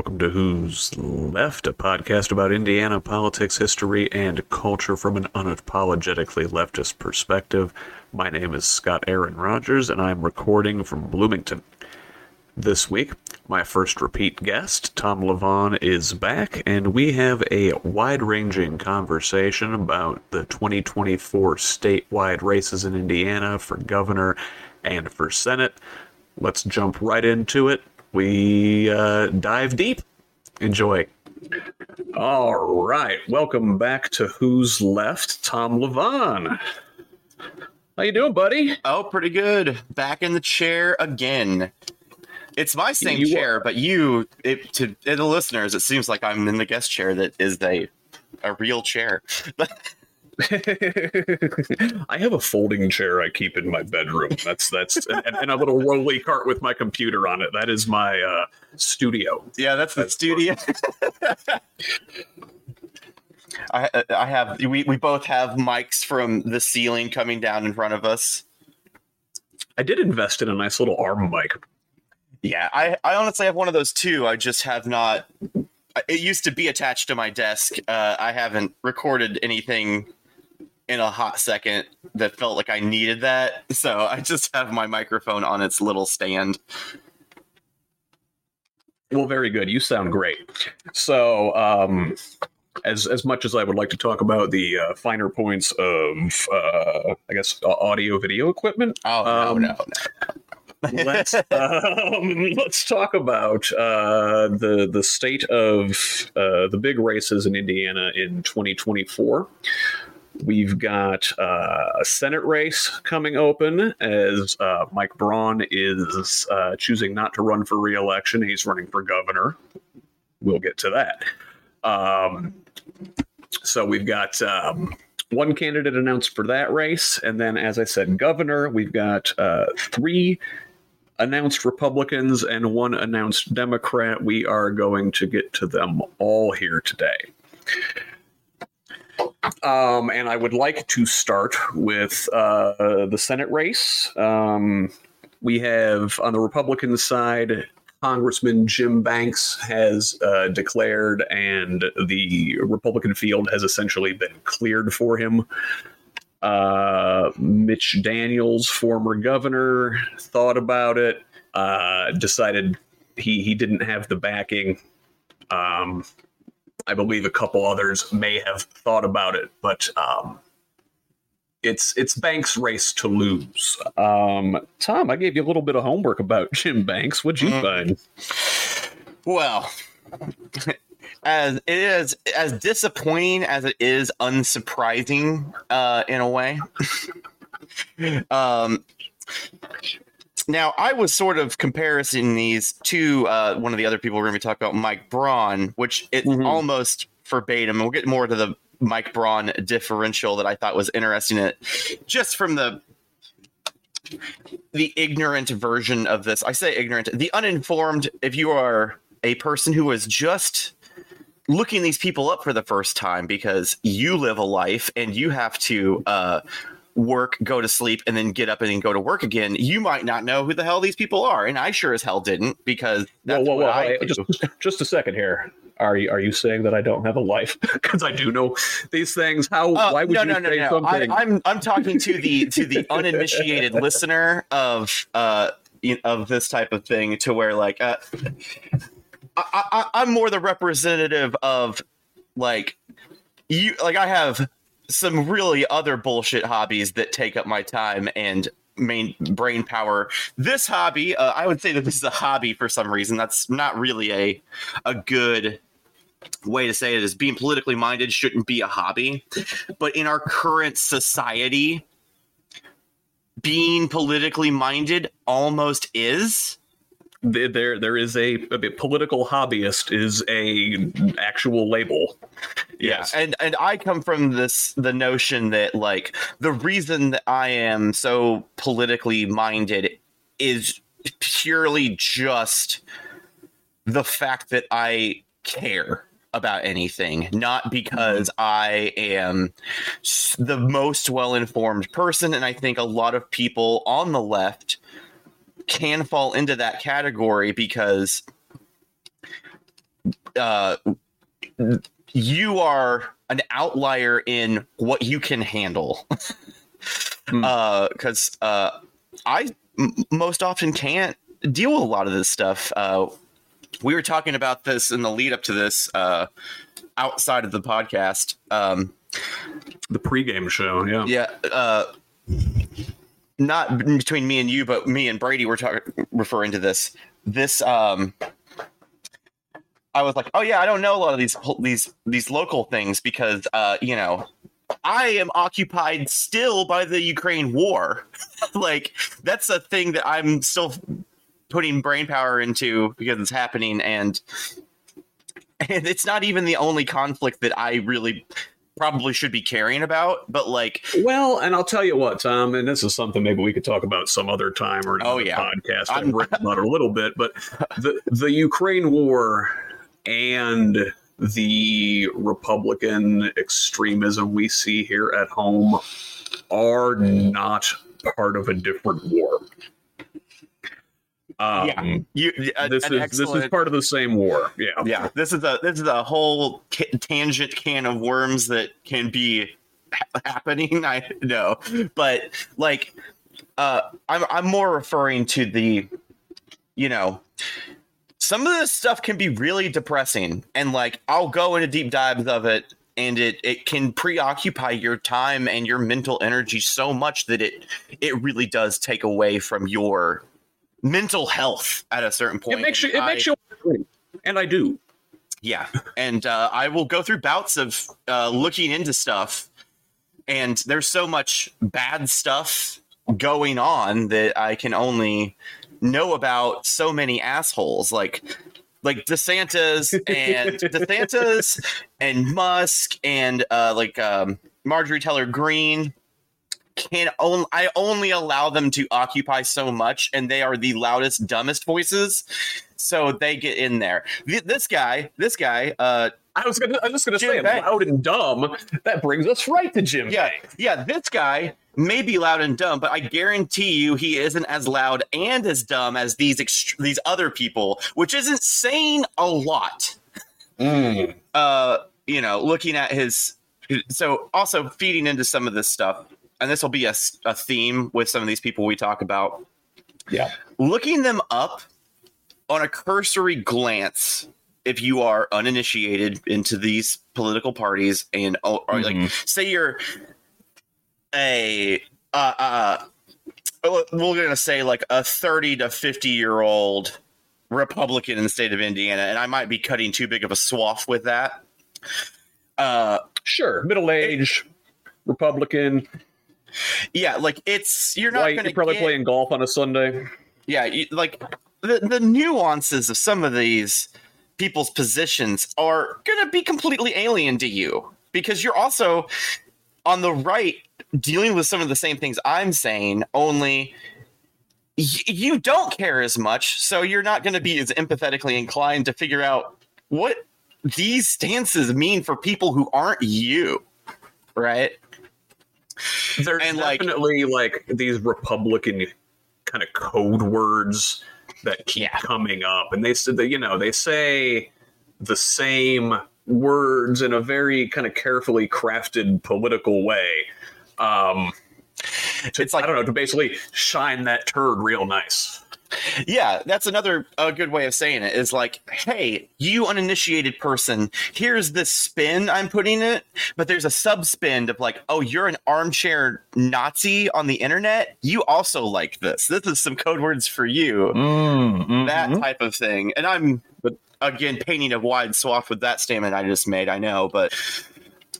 Welcome to Who's Left, a podcast about Indiana politics, history, and culture from an unapologetically leftist perspective. My name is Scott Aaron Rogers, and I'm recording from Bloomington. This week, my first repeat guest, Tom Levon, is back, and we have a wide ranging conversation about the 2024 statewide races in Indiana for governor and for Senate. Let's jump right into it. We uh, dive deep. Enjoy. All right, welcome back to Who's Left, Tom Levon. How you doing, buddy? Oh, pretty good. Back in the chair again. It's my same You chair, are- but you, it, to, to the listeners, it seems like I'm in the guest chair that is a a real chair. I have a folding chair I keep in my bedroom. That's that's and, and a little rolly cart with my computer on it. That is my uh, studio. yeah, that's the studio. I I have we we both have mics from the ceiling coming down in front of us. I did invest in a nice little arm mic. Yeah, I I honestly have one of those too. I just have not. It used to be attached to my desk. Uh, I haven't recorded anything in a hot second that felt like I needed that, so I just have my microphone on its little stand. Well, very good. You sound great. So, um, as as much as I would like to talk about the uh, finer points of, uh, I guess, audio video equipment, Oh no, Um, no, no. let's um, let's talk about uh, the the state of uh, the big races in Indiana in 2024. We've got uh, a Senate race coming open as uh, Mike Braun is uh, choosing not to run for reelection. He's running for governor. We'll get to that. Um, so we've got um, one candidate announced for that race, and then, as I said, governor. We've got uh, three announced Republicans and one announced Democrat. We are going to get to them all here today. Um, and I would like to start with uh, the Senate race. Um, we have on the Republican side, Congressman Jim Banks has uh, declared, and the Republican field has essentially been cleared for him. Uh, Mitch Daniels, former governor, thought about it, uh, decided he, he didn't have the backing. Um, I believe a couple others may have thought about it, but um, it's it's Banks' race to lose. Um, Tom, I gave you a little bit of homework about Jim Banks. What'd you Mm. find? Well, as it is as disappointing as it is unsurprising uh, in a way. um, now, I was sort of comparing these to uh, one of the other people we're going to be talking about, Mike Braun, which it's Mhm. almost verbatim. We'll get more to the Mike Braun differential that I thought was interesting. It just from the the ignorant version of this. I say ignorant, the uninformed. If you are a person who is just looking these people up for the first time because you live a life and you have to uh, work, go to sleep, and then get up and then go to work again, you might not know who the hell these people are. And I sure as hell didn't because that's whoa, whoa, what whoa! Hey, just just a second here. Are you are you saying that I don't have a life? Because I do know these things. How? Uh, why would no, you no, no, say no. something? I, I'm I'm talking to the to the uninitiated listener of uh of this type of thing to where like uh, I, I I'm more the representative of like you like I have some really other bullshit hobbies that take up my time and main brain power. This hobby, uh, I would say that this is a hobby for some reason. That's not really a a good way to say it is being politically minded shouldn't be a hobby but in our current society being politically minded almost is there there is a, a political hobbyist is a actual label. Yes. and and i come from this the notion that like the reason that i am so politically minded is purely just the fact that i care about anything, not because I am the most well informed person. And I think a lot of people on the left can fall into that category because uh, you are an outlier in what you can handle. Hmm. Because uh, uh, I m- most often can't deal with a lot of this stuff. Uh, we were talking about this in the lead up to this uh, outside of the podcast. Um, The pregame show, yeah. yeah, uh, not between me and you, but me and Brady were talking referring to this. This um, I was like, oh yeah, I don't know a lot of these these these local things because uh, you know, I am occupied still by the Ukraine war. like that's a thing that I'm still putting brain power into because it's happening and and it's not even the only conflict that I really probably should be caring about, but like Well, and I'll tell you what, Tom, and this is something maybe we could talk about some other time or oh, another Oh, yeah. podcast. I've written about a little bit, but the the Ukraine war and the Republican extremism we see here at home are not part of a different war. Um, Yeah. you a- this an is this is part of the same war. Yeah. yeah this is a this is a whole ca- tangent can of worms that can be ha- happening i know but like uh i'm i'm more referring to the you know some of this stuff can be really depressing and like i'll go into deep dives of it and it it can preoccupy your time and your mental energy so much that it it really does take away from your mental health at a certain point It makes you it I- makes you and I do. yeah, and uh, I will go through bouts of uh, looking into stuff, and there's so much bad stuff going on that I can only know about so many assholes like like DeSantis and DeSantis and Musk and uh, like um, Marjorie Taylor Greene can only I only allow them to occupy so much, and they are the loudest, dumbest voices, so they get in there. Th- This guy, this guy, uh, I was gonna I was just gonna Jim say Banks. loud and dumb. That brings us right to Jim. yeah, Banks. yeah, this guy may be loud and dumb, but I guarantee you he isn't as loud and as dumb as these ext- these other people, which isn't saying a lot. Mm. uh you know looking at his so also feeding into some of this stuff and this will be a theme with some of these people we talk about Yeah. looking them up on a cursory glance if you are uninitiated into these political parties and or, or, like say you're a uh uh we're gonna say like a 30 to 50 year old republican in the state of indiana and i might be cutting too big of a swath with that uh Sure. Middle age, Republican, yeah like it's you're not gonna You're probably get- playing golf on a Sunday. yeah you, like the, the nuances of some of these people's positions are going to be completely alien to you because you're also on the right dealing with some of the same things i'm saying only y- you don't care as much so you're not going to be as empathetically inclined to figure out what these stances mean for people who aren't you right There's And, like- definitely like, these Republican kind of code words that keep Yeah. coming up, and they said that you know they say the same words in a very kind of carefully crafted political way. Um, to, It's like- I don't know to basically shine that turd real nice. Yeah, that's another uh, good way of saying it. Is like, hey, you uninitiated person, here's this spin I'm putting it, but there's a sub spin of like, oh, you're an armchair Nazi on the internet. You also like this. This is some code words for you. Mm, That type of thing. And I'm again painting a wide swath with that statement I just made. I know, but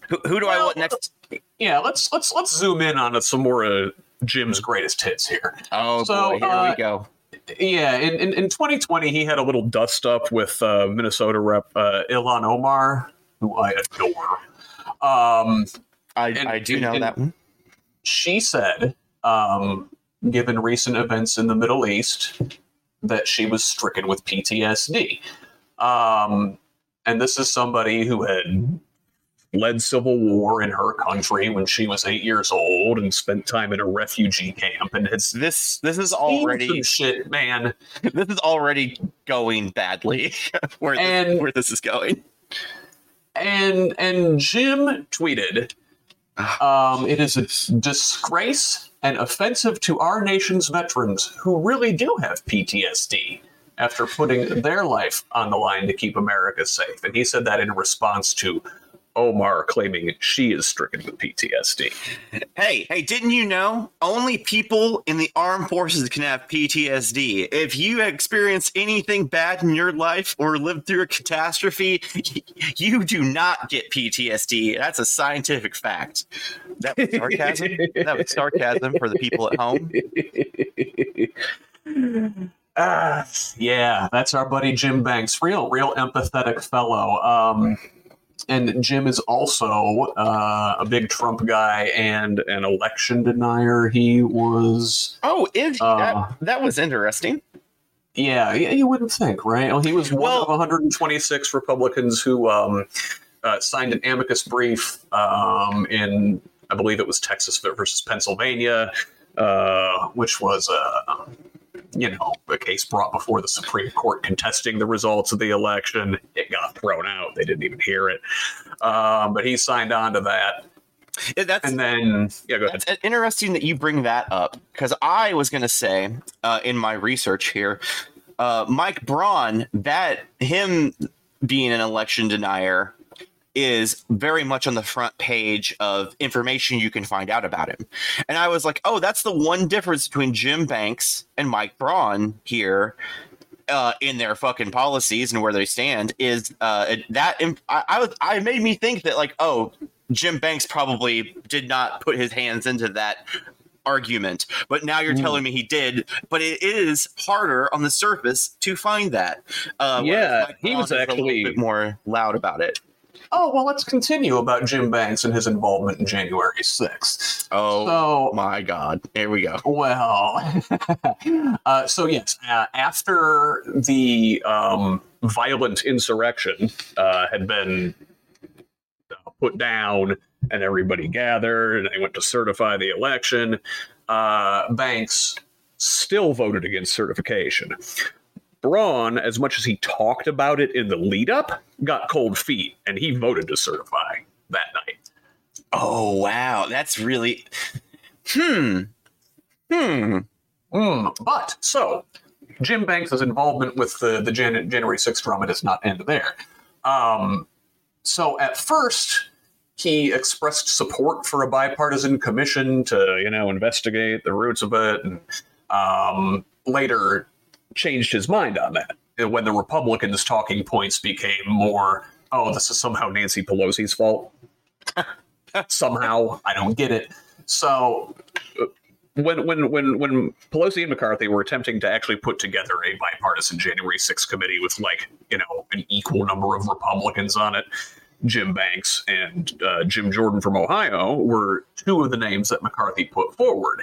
who, who do I want next? yeah, let's let's let's zoom in on some more uh, Jim's greatest hits here. Oh so, boy, here uh, we go. Yeah, in, in, in 2020, he had a little dust up with uh, Minnesota rep uh, Ilhan Omar, who I adore. Um, I, and- I do and- know that one. she said, um, given recent events in the Middle East, that she was stricken with PTSD. Um, and this is somebody who had led civil war in her country when she was eight years old and spent time in a refugee camp and it's This this is already shit, man. this is already going badly where this, where this is going. And and Jim tweeted, um, "It is a disgrace and offensive to our nation's veterans who really do have PTSD." After putting their life on the line to keep America safe. And he said that in response to Omar claiming she is stricken with PTSD. Hey, hey, didn't you know only people in the armed forces can have PTSD? If you experience anything bad in your life or lived through a catastrophe, you do not get PTSD. That's a scientific fact. That was sarcasm. that was sarcasm for the people at home. Ah, yeah, that's our buddy Jim Banks, real, real empathetic fellow. Um, and Jim is also uh, a big Trump guy and an election denier. He was, Oh, is Uh, that, that was interesting. yeah, yeah, you wouldn't think, right? Well, he was one Well- of 126 Republicans who um, uh, signed an amicus brief um, in, I believe it was Texas versus Pennsylvania, uh, which was a, you know, a case brought before the Supreme Court contesting the results of the election. It got thrown out; they didn't even hear it. Um, but he signed on to that, Yeah, That's and then yeah, go ahead. Interesting that you bring that up because I was going to say uh, in my research here, uh, Mike Braun, that him being an election denier is very much on the front page of information you can find out about him. And I was like, oh, that's the one difference between Jim Banks and Mike Braun here. Uh, in their fucking policies and where they stand is uh, that imp- I, I was I made me think that like oh Jim Banks probably did not put his hands into that argument, but now you're Mm. telling me he did. But it is harder on the surface to find that. Uh, Yeah, he was is a little bit more loud about it. Oh well, let's continue about Jim Banks and his involvement in January 6th. Oh So my God! Here we go. Well, uh, so yes, uh, after the um, violent insurrection uh, had been uh, put down and everybody gathered and they went to certify the election, uh, Banks still voted against certification. Braun, as much as he talked about it in the lead up, got cold feet and he voted to certify that night. Oh wow, that's really. Hmm. Hmm. Mm, but so Jim Banks' involvement with the the Jan- January 6th drama does not end there. Um, so at first he expressed support for a bipartisan commission to you know investigate the roots of it, and um, later changed his mind on that And when the Republicans' talking points became more, "Oh, this is somehow Nancy Pelosi's fault." somehow I don't get it. So when when when when Pelosi and McCarthy were attempting to actually put together a bipartisan January 6th committee with like you know an equal number of Republicans on it, Jim Banks and uh, Jim Jordan from Ohio were two of the names that McCarthy put forward.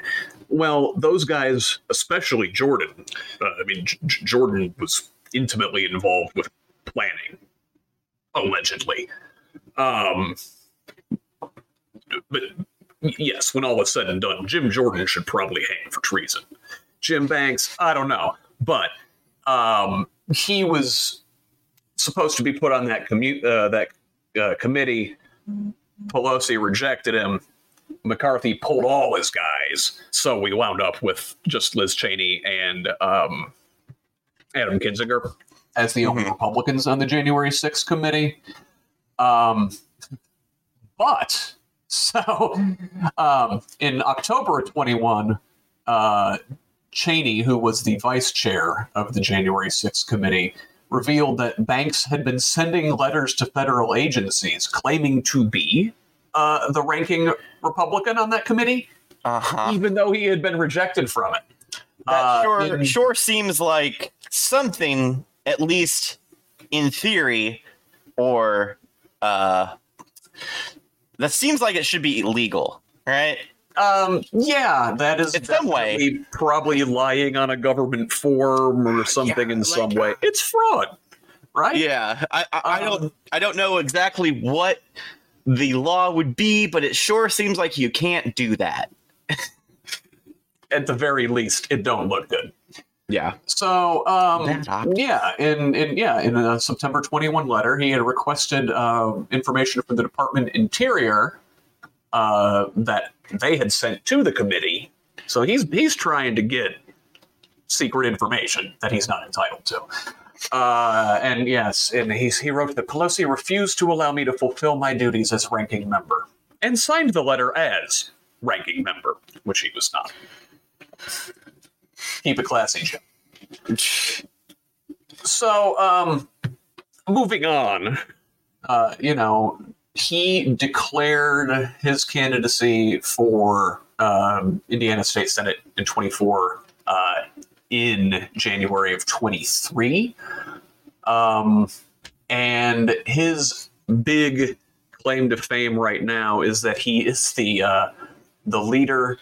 Well, those guys, especially Jordan, uh, I mean J- Jordan was intimately involved with planning, allegedly. Um, but yes, when all is said and done, Jim Jordan should probably hang for treason. Jim Banks, I don't know, but um, he was supposed to be put on that commu- uh, that uh, committee. Pelosi rejected him. McCarthy pulled all his guys, so we wound up with just Liz Cheney and um, Adam Kinzinger. as the only Republicans on the January 6th committee. Um, but so um, in October of 21, uh, Cheney, who was the vice chair of the January 6th committee, revealed that Banks had been sending letters to federal agencies claiming to be uh, the ranking Republican on that committee, Uh huh. even though he had been rejected from it. That Uh, sure sure seems like something, at least in theory, or uh, that seems like it should be illegal, right? Um, yeah, that is In some way. probably lying on a government form or something in like- some way. It's fraud, right? Yeah, I, I, I don't Um, I don't know exactly what the law would be, but it sure seems like you can't do that. At the very least, it don't look good. Yeah. So, um, yeah, in, in yeah, in a September 21 letter, he had requested uh, information from the Department Interior uh, that they had sent to the committee. So he's he's trying to get secret information that he's not entitled to. Uh, and yes, and he's, he wrote that Pelosi refused to allow me to fulfill my duties as ranking member, and signed the letter as ranking member, which he was not. Keep it classy, Jim. So, um, moving on, uh, you know, he declared his candidacy for um, Indiana State Senate in 24 uh, in January of 23. Um, and his big claim to fame right now is that he is the uh, the leader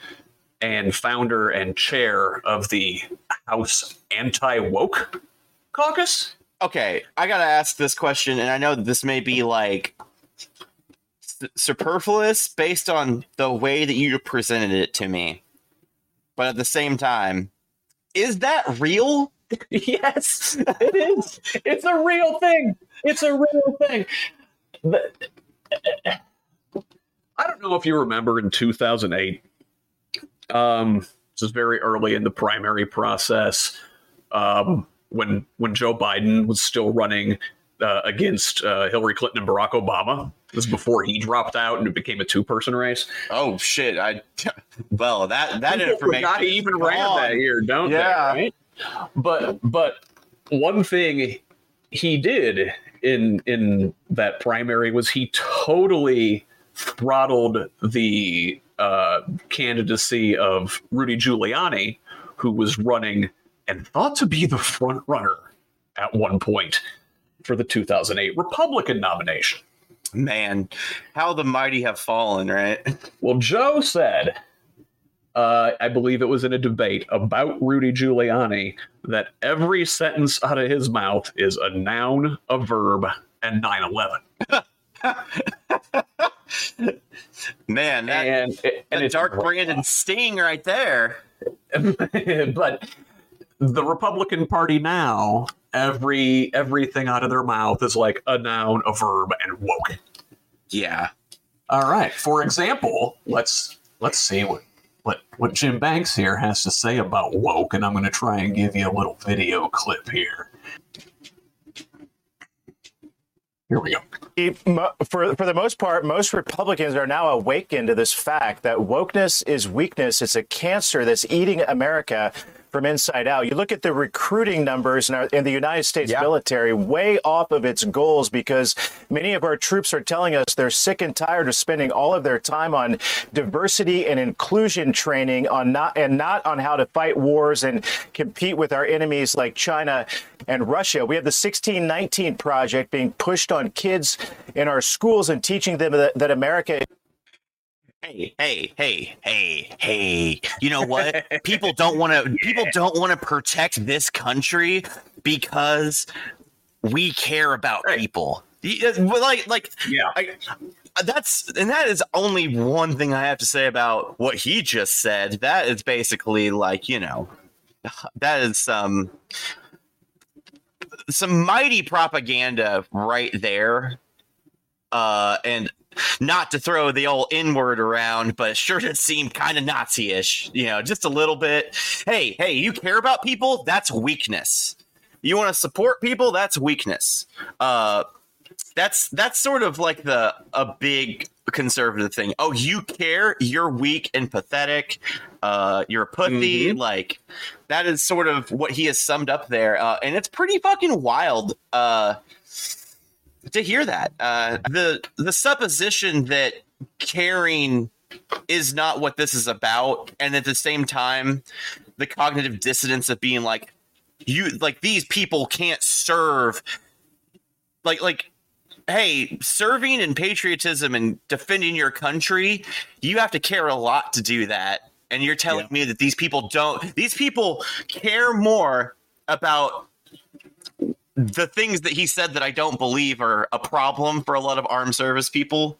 and founder and chair of the House Anti Woke Caucus. Okay, I gotta ask this question, and I know this may be like superfluous based on the way that you presented it to me, but at the same time, is that real? yes, it is. It's a real thing. It's a real thing. But, I don't know if you remember in 2008. Um, this is very early in the primary process. Um, when when Joe Biden was still running uh, against uh, Hillary Clinton and Barack Obama. This is before he dropped out and it became a two person race. Oh shit! I well that that People information he even is ran that year, don't Yeah. they? Right? But but one thing he did in in that primary was he totally throttled the uh, candidacy of Rudy Giuliani, who was running and thought to be the front runner at one point for the 2008 Republican nomination. Man, how the mighty have fallen, right? Well, Joe said, uh, I believe it was in a debate about Rudy Giuliani, that every sentence out of his mouth is a noun, a verb, and 9 11. Man, that, And, it's dark Brandon Sting right there. but the Republican Party now, every everything out of their mouth is like a noun, a verb, and woke. Yeah. All right. For example, let's let's see what what what Jim Banks here has to say about woke, and I'm going to try and give you a little video clip here. Here we go. For for the most part, most Republicans are now awakened to this fact that wokeness is weakness. It's a cancer that's eating America from inside out. You look at the recruiting numbers in, our, in the United States military, way off of its goals because many of our troops are telling us they're sick and tired of spending all of their time on diversity and inclusion training on not and not on how to fight wars and compete with our enemies like China and Russia. We have the 1619 project being pushed on kids in our schools and teaching them that, that America Hey, hey, hey, hey, hey. You know what? people don't want to people don't want to protect this country because we care about Right. people. Like like Yeah. I, that's and that is only one thing I have to say about what he just said. That is basically like, you know, that is some some mighty propaganda right there. Uh and not to throw the old N word around, but sure does seem kind of Nazi ish, you know, just a little bit. Hey, hey, you care about people? That's weakness. You want to support people? That's weakness. Uh, that's that's sort of like the a big conservative thing. Oh, you care? You're weak and pathetic. Uh, you're a pussy. Like that is sort of what he has summed up there, uh, and it's pretty fucking wild. Uh, to hear that. Uh, the the supposition that caring is not what this is about, and at the same time, the cognitive dissonance of being like you like these people can't serve like like hey serving and patriotism and defending your country you have to care a lot to do that and you're telling me that these people don't these people care more about the things that he said that I don't believe are a problem for a lot of armed service people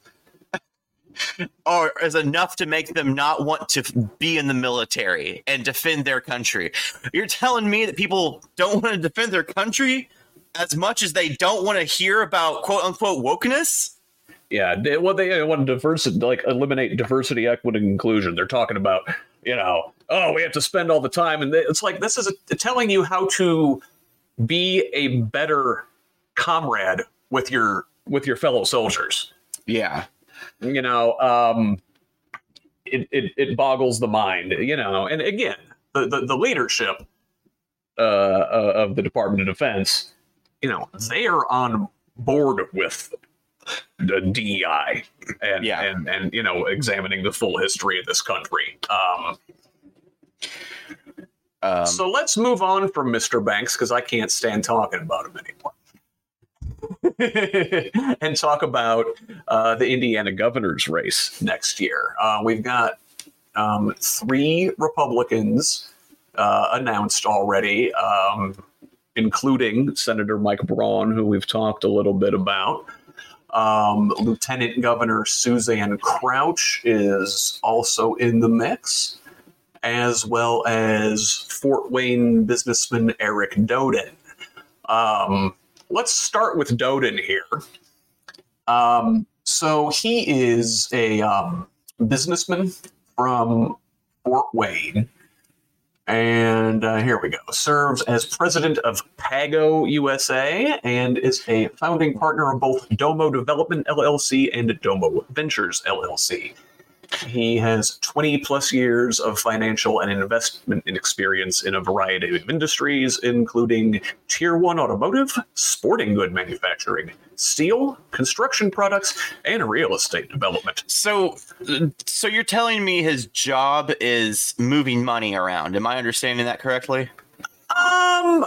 or is enough to make them not want to be in the military and defend their country. You're telling me that people don't want to defend their country as much as they don't want to hear about quote unquote wokeness? Yeah, they, well, they want to diversity, like eliminate diversity, equity, and inclusion. They're talking about, you know, oh, we have to spend all the time, and they, it's like this is a, telling you how to be a better comrade with your with your fellow soldiers. Yeah, you know, um, it, it it boggles the mind, you know. And again, the the, the leadership uh, uh, of the Department of Defense, you know, they are on board with the DEI and Yeah. and and you know examining the full history of this country. Um, um, so let's move on from Mr. Banks because I can't stand talking about him anymore. and talk about uh, the Indiana governor's race next year. Uh, we've got um, three Republicans uh, announced already, um, including Senator Mike Braun, who we've talked a little bit about. Um, Lieutenant Governor Suzanne Crouch is also in the mix as well as Fort Wayne businessman Eric Doden. Um, let's start with Doden here. Um, so he is a um, businessman from Fort Wayne. And uh, here we go. Serves as president of Pago USA and is a founding partner of both Domo Development LLC and Domo Ventures LLC. He has 20 plus years of financial and investment experience in a variety of industries, including tier one automotive, sporting good manufacturing, steel, construction products, and real estate development. so, so you're telling me his job is moving money around? Am I understanding that correctly? Um,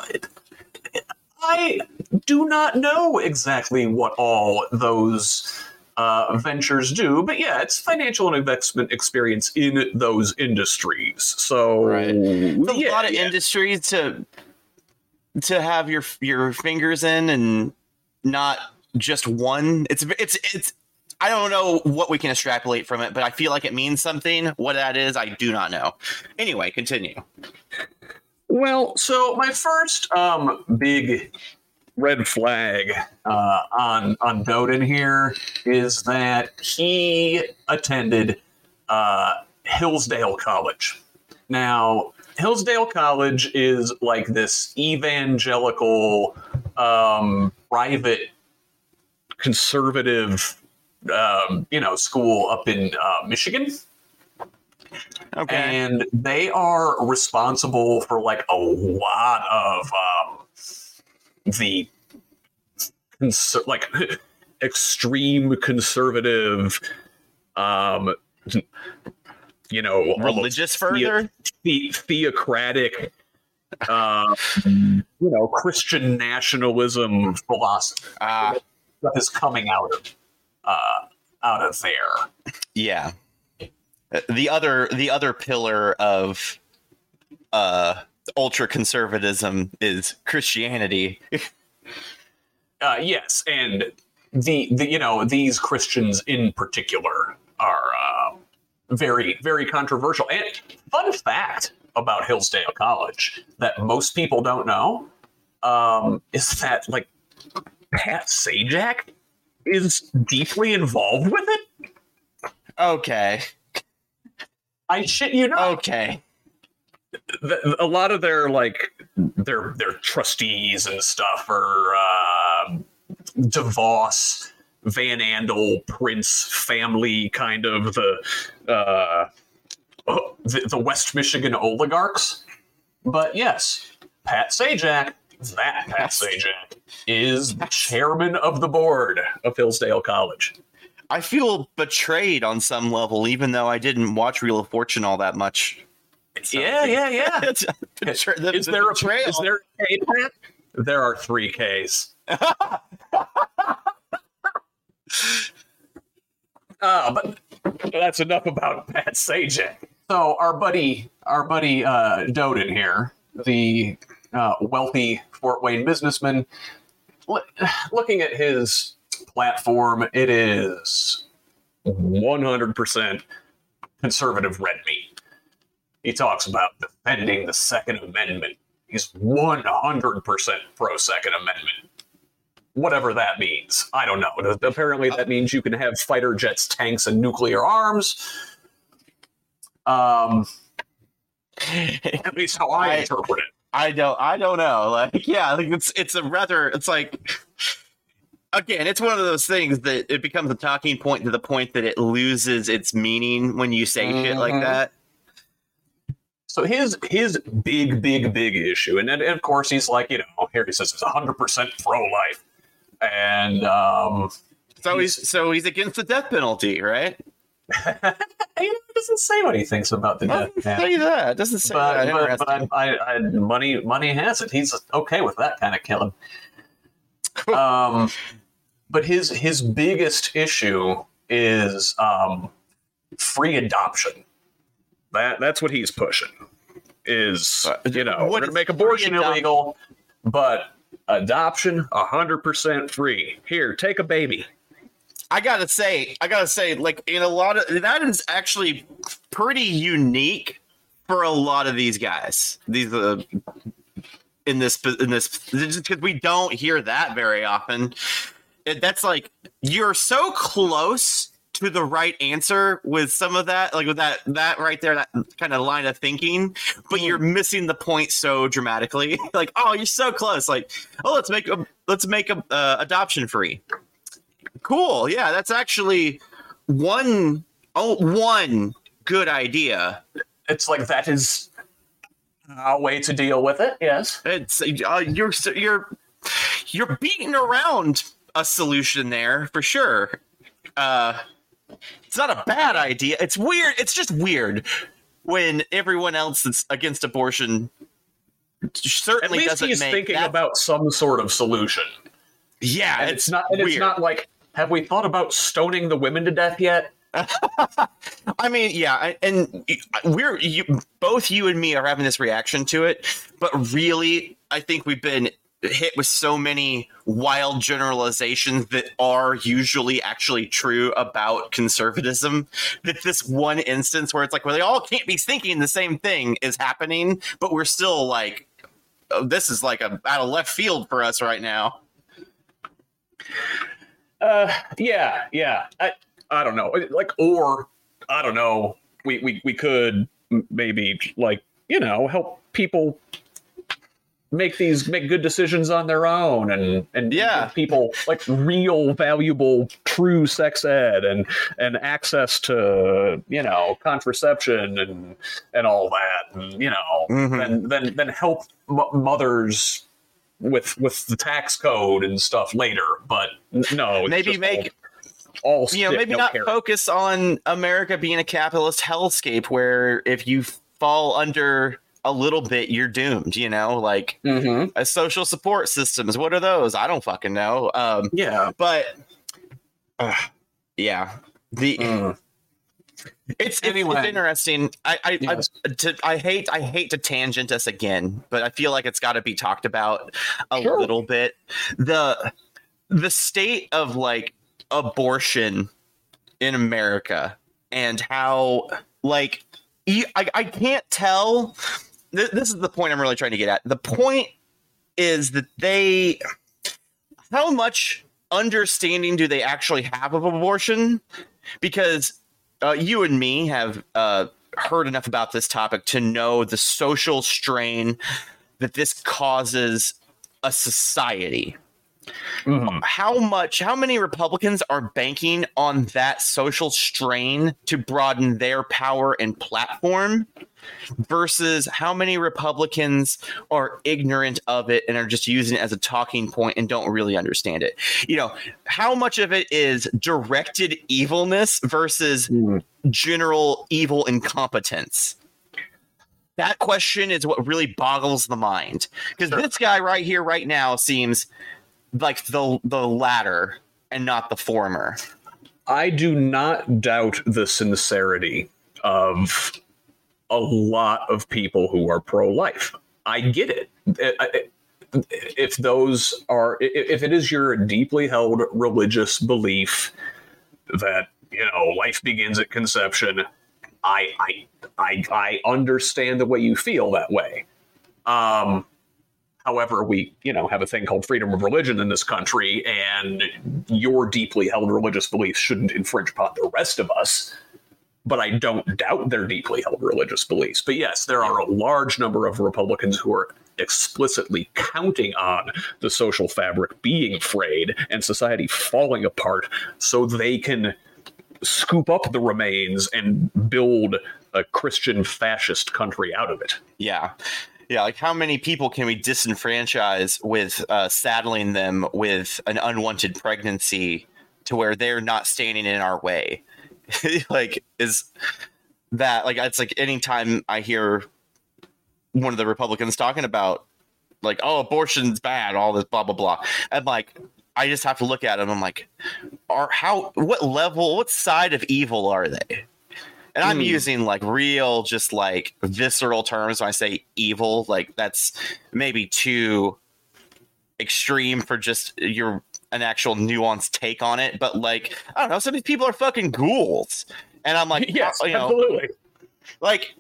I do not know exactly what all those uh, ventures do, but yeah, it's financial and investment experience in those industries. So, Right. It's a yeah, lot of yeah. industries to to have your your fingers in, and not just one. It's it's it's. I don't know what we can extrapolate from it, but I feel like it means something. What that is, I do not know. Anyway, continue. Well, so my first um big red flag uh, on on Doden here is that he attended uh, Hillsdale College. Now, Hillsdale College is like this evangelical, um, private, conservative, um, you know, school up in uh, Michigan Okay. and they are responsible for like a lot of um, the conser- like extreme conservative um you know Religious further. the- theocratic uh, you know christian nationalism philosophy Ah, that is coming out of uh out of there yeah. Uh, The other the other pillar of uh ultra conservatism is Christianity. Uh, yes, and the, the you know these Christians in particular are uh, very very controversial. And fun fact about Hillsdale College that most people don't know um, is that like Pat Sajak is deeply involved with it. Okay. I shit you not. Okay. A lot of their like their their trustees and stuff are uh, DeVos, Van Andel, Prince family, kind of the uh, the, the West Michigan oligarchs. But yes, Pat Sajak, that Pat Sajak, is chairman of the board of Hillsdale College. I feel betrayed on some level, even though I didn't watch Wheel of Fortune all that much. So- Yeah, yeah, yeah. It's betray- the- is the there a betrayal. is there a K, Pat? There are three Ks. uh, but that's enough about Pat Sajak. So our buddy, our buddy uh, Doden here, the uh, wealthy Fort Wayne businessman, l- looking at his platform, it is 100% conservative red meat. He talks about defending the Second Amendment. He's 100% pro Second Amendment. Whatever that means. I don't know. Apparently, that means you can have fighter jets, tanks, and nuclear arms. Um, at least how I, I- interpret it. I don't I don't know. Like yeah, like it's it's a rather it's like again, it's one of those things that it becomes a talking point to the point that it loses its meaning when you say shit like Mhm. that. So his his big big big issue, and then and of course he's like you know here he says he's hundred percent pro life, and um, So he's so he's against the death penalty, right? he doesn't say what he thinks about the death penalty. say that. Doesn't say But, that. but, but I, I, I, money money has it. He's okay with that kind of killing. um, but his his biggest issue is um, free adoption. That that's what he's pushing. Is Uh, you know what we're gonna make abortion illegal, but adoption hundred percent free. Here, take a baby. I gotta say, I gotta say, like in a lot of that is actually pretty unique for a lot of these guys. These uh, in this in this because we don't hear that very often. It, that's like you're so close to the right answer with some of that, like with that that right there, that kind of line of thinking, but you're missing the point so dramatically. like, oh, you're so close. Like, oh, let's make a let's make a uh, adoption free cool yeah that's actually one oh one good idea It's like that is a way to deal with it. Yes. it's uh, you're you're you're beating around a solution there for sure uh it's not a bad idea it's weird it's just weird when everyone else that's against abortion At certainly least doesn't he's make thinking that, about some sort of solution. yeah And it's, not. And weird. it's not like, have we thought about stoning the women to death yet? I mean, yeah, and we're you, both you and me are having this reaction to it, but really, I think we've been hit with so many wild generalizations that are usually actually true about conservatism that this one instance where it's like, well, they all can't be thinking the same thing is happening, but we're still like, oh, this is like a out of left field for us right now. Uh, yeah, yeah. I, I don't know. Like, or I don't know. We we we could maybe like you know help people make these make good decisions on their own and and Yeah. people like real valuable true sex ed and and access to you know contraception and and all that and you know Mhm. then then then help m- mothers with with the tax code and stuff later but no it's Maybe make all, all you know, stick, maybe no not carrot. focus on America being a capitalist hellscape where if you fall under a little bit, you're doomed, you know, like Mhm. a social support systems. What are those? I don't fucking know. Um, yeah but uh, yeah, the Mm. it's, it's Anyway. it's interesting. I I, Yes. I to, I hate I hate to tangent us again, but I feel like it's got to be talked about a Sure. little bit. The the state of like abortion in America and how like I I can't tell. Th- this is the point I'm really trying to get at. The point is that they how much understanding do they actually have of abortion? Because uh, you and me have uh, heard enough about this topic to know the social strain that this causes a society. Mhm. How much, how many Republicans are banking on that social strain to broaden their power and platform versus how many Republicans are ignorant of it and are just using it as a talking point and don't really understand it? You know, how much of it is directed evilness versus Mm. general evil incompetence? That question is what really boggles the mind. Because Sure. this guy right here, right now, seems like the the latter and not the former. I do not doubt the sincerity of a lot of people who are pro life. I get it. I- I- If those are, if it is your deeply held religious belief that you know, life begins at conception. I I I I understand the way you feel that way. Um, however, we you know have a thing called freedom of religion in this country, and your deeply held religious beliefs shouldn't infringe upon the rest of us. But I don't doubt their deeply held religious beliefs. But yes, there are a large number of Republicans who are explicitly counting on the social fabric being frayed and society falling apart so they can scoop up the remains and build a Christian fascist country out of it. Yeah. Yeah, like how many people can we disenfranchise with uh, saddling them with an unwanted pregnancy to where they're not standing in our way? like, is that like it's like anytime I hear one of the Republicans talking about like, oh, abortion's bad, all this blah blah blah, and like I just have to look at them. I'm like, are how what level, what side of evil are they? And I'm Hmm. using like real, just like visceral terms when I say evil. Like that's maybe too extreme for just your an actual nuanced take on it. But like, I don't know, some of these people are fucking ghouls, and I'm like, yes, you know, absolutely. like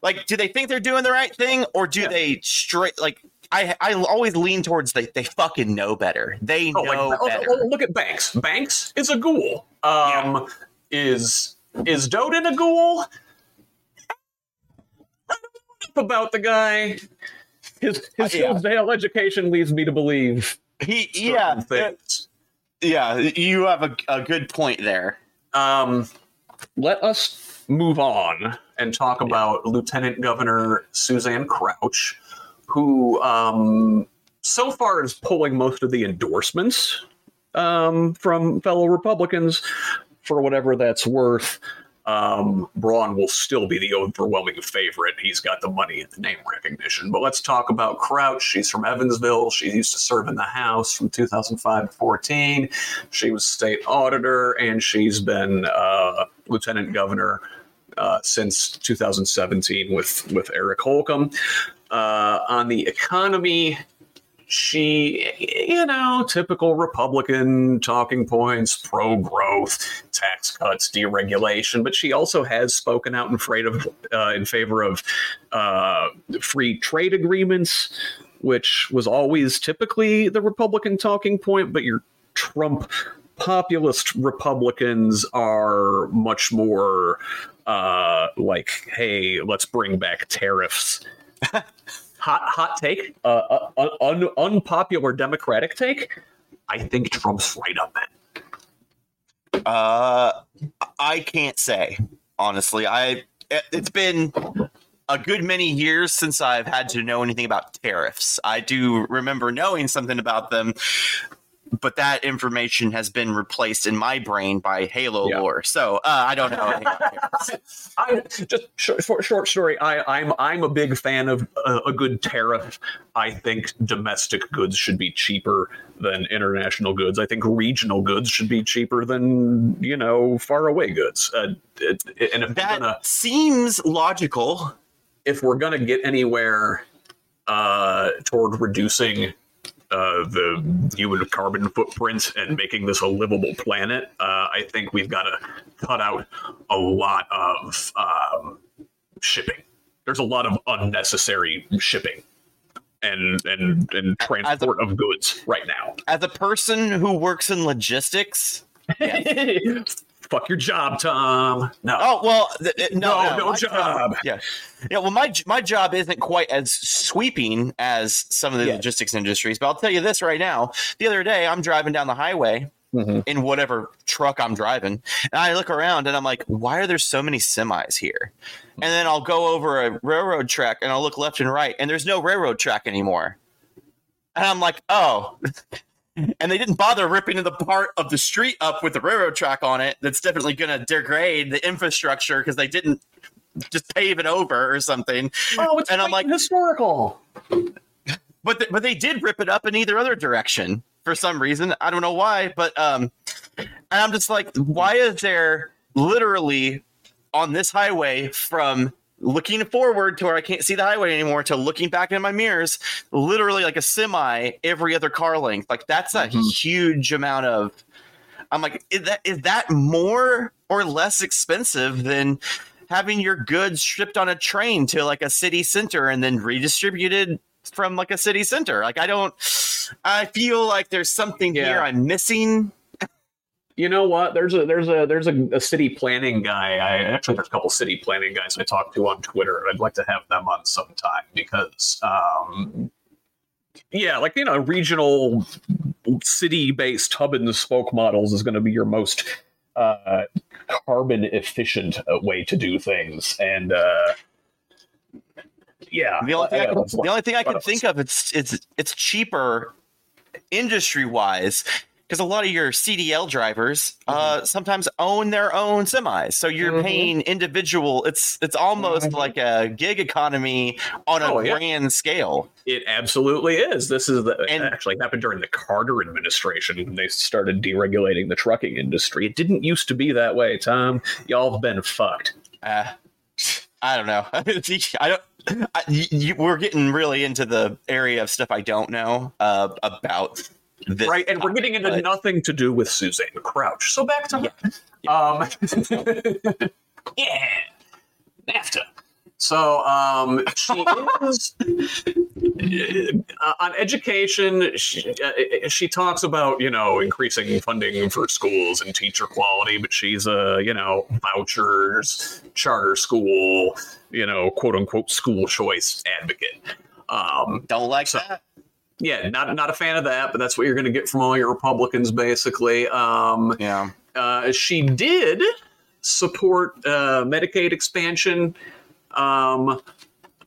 like do they think they're doing the right thing or do Yeah. they straight like I, I always lean towards they, they fucking know better. They Oh, know like, oh, better. oh, look at Banks. Banks is a ghoul. Um, is is Doden a ghoul? I don't know about the guy. His his Uh, yeah. Hillsdale education leads me to believe he, yeah, things. yeah, you have a, a good point there. Um, let us move on and talk about Lieutenant Governor Suzanne Crouch, who um, so far is pulling most of the endorsements um, from fellow Republicans. For whatever that's worth, um, Braun will still be the overwhelming favorite. He's got the money and the name recognition. But let's talk about Crouch. She's from Evansville. She used to serve in the House from 2005 to 14. She was state auditor, and she's been uh, lieutenant governor uh, since 2017 with with Eric Holcomb. Uh, on the economy, she, you know, typical Republican talking points, pro growth, tax cuts, deregulation, but she also has spoken out in, of, uh, in favor of uh, free trade agreements, which was always typically the Republican talking point, but your Trump populist Republicans are much more uh, like, hey, let's bring back tariffs hot hot take, uh, uh, un- un- unpopular Democratic take. I think Trump's right on that. Uh, I can't say honestly. I it's been a good many years since I've had to know anything about tariffs. I do remember knowing something about them, but that information has been replaced in my brain by Halo Yeah. lore. So uh, I don't know. I just short, short, story. I, I'm I'm a big fan of a, a good tariff. I think domestic goods should be cheaper than international goods. I think regional goods should be cheaper than you know far away goods. Uh, it, it- and if that gonna seems logical. if we're gonna get anywhere uh, toward reducing uh, the human carbon footprint and making this a livable planet, uh, I think we've got to cut out a lot of um, shipping. There's a lot of unnecessary shipping and and and transport of goods right now. As a person who works in logistics, Fuck your job, Tom. No. Oh well, th- th- no, No, no my job. Yeah, yeah. Well, my my job isn't quite as sweeping as some of the Yeah. logistics industries, but I'll tell you this right now. The other day, I'm driving down the highway Mhm. in whatever truck I'm driving, and I look around and I'm like, "Why are there so many semis here?" And then I'll go over a railroad track and I'll look left and right, and there's no railroad track anymore. And I'm like, "Oh." And they didn't bother ripping the part of the street up with the railroad track on it that's definitely going to degrade the infrastructure because they didn't just pave it over or something Oh, it's and I'm like- historical. but th- but they did rip it up in either other direction for some reason i don't know why but um and i'm just like why is there literally on this highway from looking forward to where i can't see the highway anymore to looking back in my mirrors literally like a semi every other car length like that's a Mhm. huge amount of I'm like, is that is that more or less expensive than having your goods shipped on a train to like a city center and then redistributed from like a city center? Like I don't I feel like there's something Yeah. here I'm missing. You know what? There's a there's a there's a, a city planning guy. I actually there's a couple city planning guys I talk to on Twitter. I'd like to have them on sometime because um yeah, like you know, regional city based hub and spoke models is going to be your most uh carbon efficient uh, way to do things and uh yeah The only thing I can, the only thing I can think of it's it's it's cheaper industry wise because a lot of your CDL drivers Mm-hmm. uh, sometimes own their own semis, so you're Mhm. paying individual. It's it's almost Mhm. like a gig economy on a Oh, yeah. grand scale. It absolutely is. This is the, And- actually happened during the Carter administration when they started deregulating the trucking industry. It didn't used to be that way, Tom. Y'all have been fucked. Uh, I don't know. I don't. I, you- we're getting really into the area of stuff I don't know uh, about this. right, and we're getting into but- nothing to do with Suzanne Crouch. So back to um, yeah, NAFTA. So um, she is uh, on education. She, uh, she talks about you know increasing funding for schools and teacher quality, but she's a you know vouchers, charter school, you know quote unquote school choice advocate. Um, Don't like So- that. Yeah, not not a fan of that, but that's what you're going to get from all your Republicans, basically. Um, Yeah. uh, she did support uh, Medicaid expansion, um,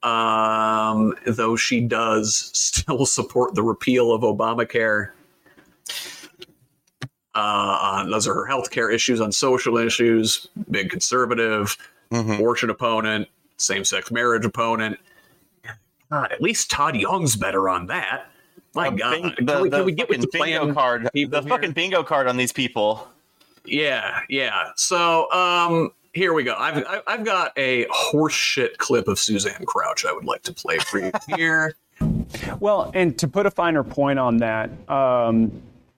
um, though she does still support the repeal of Obamacare. Uh, on, those are her healthcare issues on social issues. Big conservative, Mhm. abortion opponent, same-sex marriage opponent. God, at least Todd Young's better on that. My The God, bing- can, the, we, the can we get with the fucking bingo plan? card? people The fucking bingo card on these people. Yeah, yeah. So, um, here we go. I've I- I've got a horseshit clip of Suzanne Crouch. I would like to play for you here. Well, and to put a finer point on that, um,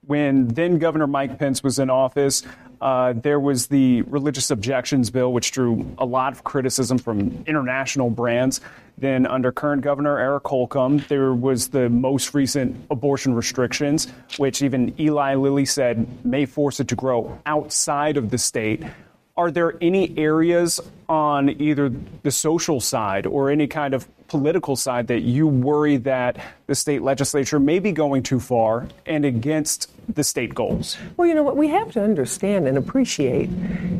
when then Governor Mike Pence was in office, uh, there was the religious objections bill, which drew a lot of criticism from international brands. Then, under current Governor Eric Holcomb, there was the most recent abortion restrictions, which even Eli Lilly said may force it to grow outside of the state. Are there any areas on either the social side or any kind of political side that you worry that the state legislature may be going too far and against the state goals? Well, you know what we have to understand and appreciate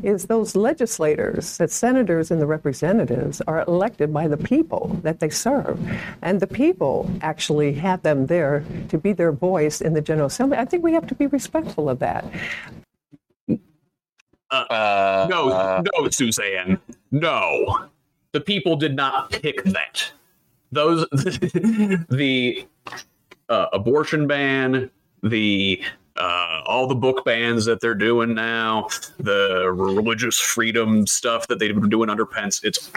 is those legislators, the senators and the representatives, are elected by the people that they serve. And the people actually have them there to be their voice in the General Assembly. I think we have to be respectful of that. Uh, No, uh, no, Suzanne, no. The people did not pick that. Those the uh, abortion ban, the uh, all the book bans that they're doing now, the religious freedom stuff that they've been doing under Pence, it's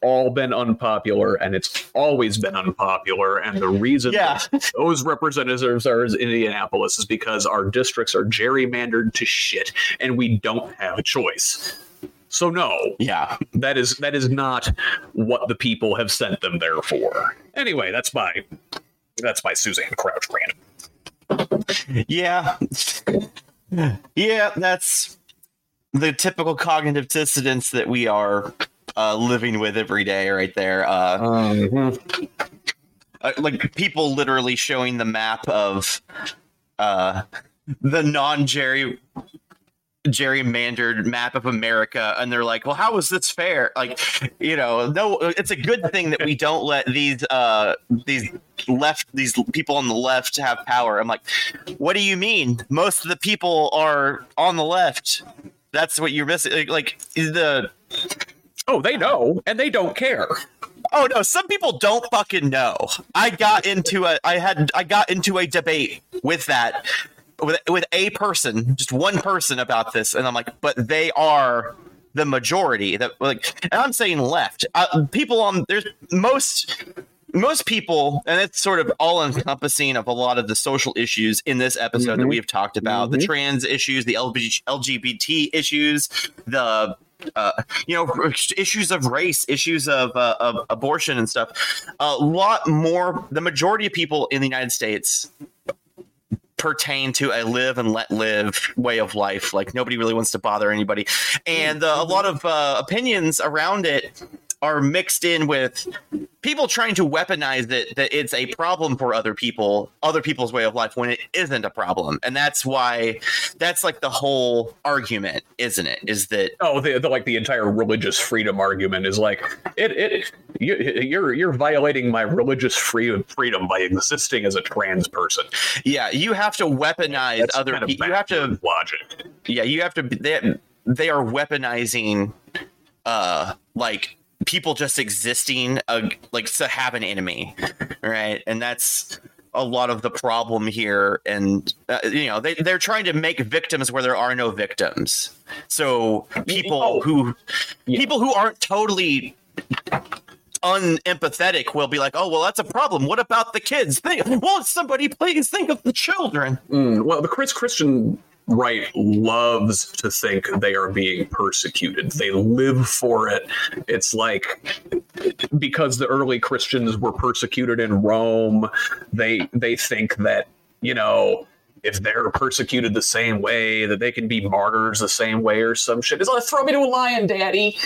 all been unpopular and it's always been unpopular. And the reason Yeah. those representatives are in Indianapolis is because our districts are gerrymandered to shit and we don't have a choice. So no, yeah. that is that is not what the people have sent them there for. Anyway, that's my that's my Suzanne Crouch rant. Yeah. yeah, that's the typical cognitive dissonance that we are uh, living with every day, right there. Uh, uh, like people literally showing the map of uh, the non Jerry gerrymandered map of America, and they're like, "Well, how is this fair?" Like, you know, no, it's a good thing that we don't let these uh, these left these people on the left have power. I'm like, what do you mean? Most of the people are on the left. That's what you're missing. Like, like the Oh, they know and they don't care. Oh no, some people don't fucking know. I got into a I had I got into a debate with that with with a person, just one person about this and I'm like, but they are the majority that like and I'm saying left. Uh, people on there's most most people, and it's sort of all encompassing of a lot of the social issues in this episode that Mhm. we have talked about the trans issues, the LGBT issues, the uh, you know issues of race, issues of, uh, of abortion and stuff. A lot more. The majority of people in the United States pertain to a live and let live way of life. Like nobody really wants to bother anybody, and uh, a lot of uh, opinions around it are mixed in with people trying to weaponize it that it's a problem for other people, other people's way of life when it isn't a problem, and that's why that's like the whole argument, isn't it? Is that Oh, the, the like the entire religious freedom argument is like it. It you, you're you're violating my religious freedom freedom by existing as a trans person. yeah, you have to weaponize That's other kind of people. You have to logic. yeah you have to they, they are weaponizing uh like people just existing uh, like to have an enemy right? And that's a lot of the problem here. And uh, you know they, they're trying to make victims where there are no victims. So people Oh. who Yeah. people who aren't totally unempathetic will be like oh well that's a problem. What about the kids? Think won't somebody please think of the children? Mm, well, the Chris Christian right loves to think they are being persecuted. They live for it. It's like because the early Christians were persecuted in Rome, they they think that, you know, if they're persecuted the same way, that they can be martyrs the same way or some shit. It's like throw me to a lion, daddy.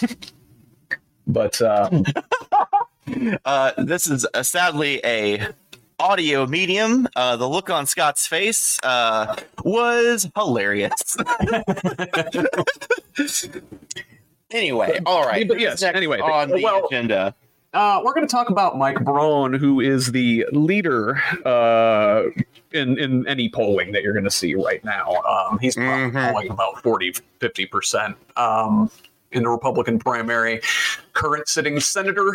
but uh Uh, this is uh, sadly a audio medium. Uh, the look on Scott's face uh, was hilarious. anyway, all right. But yes, anyway, on the well- agenda. Uh, we're going to talk about Mike Braun, who is the leader uh, in in any polling that you're going to see right now. Um, he's probably Mhm. polling about 40, 50 percent um, in the Republican primary. Current sitting senator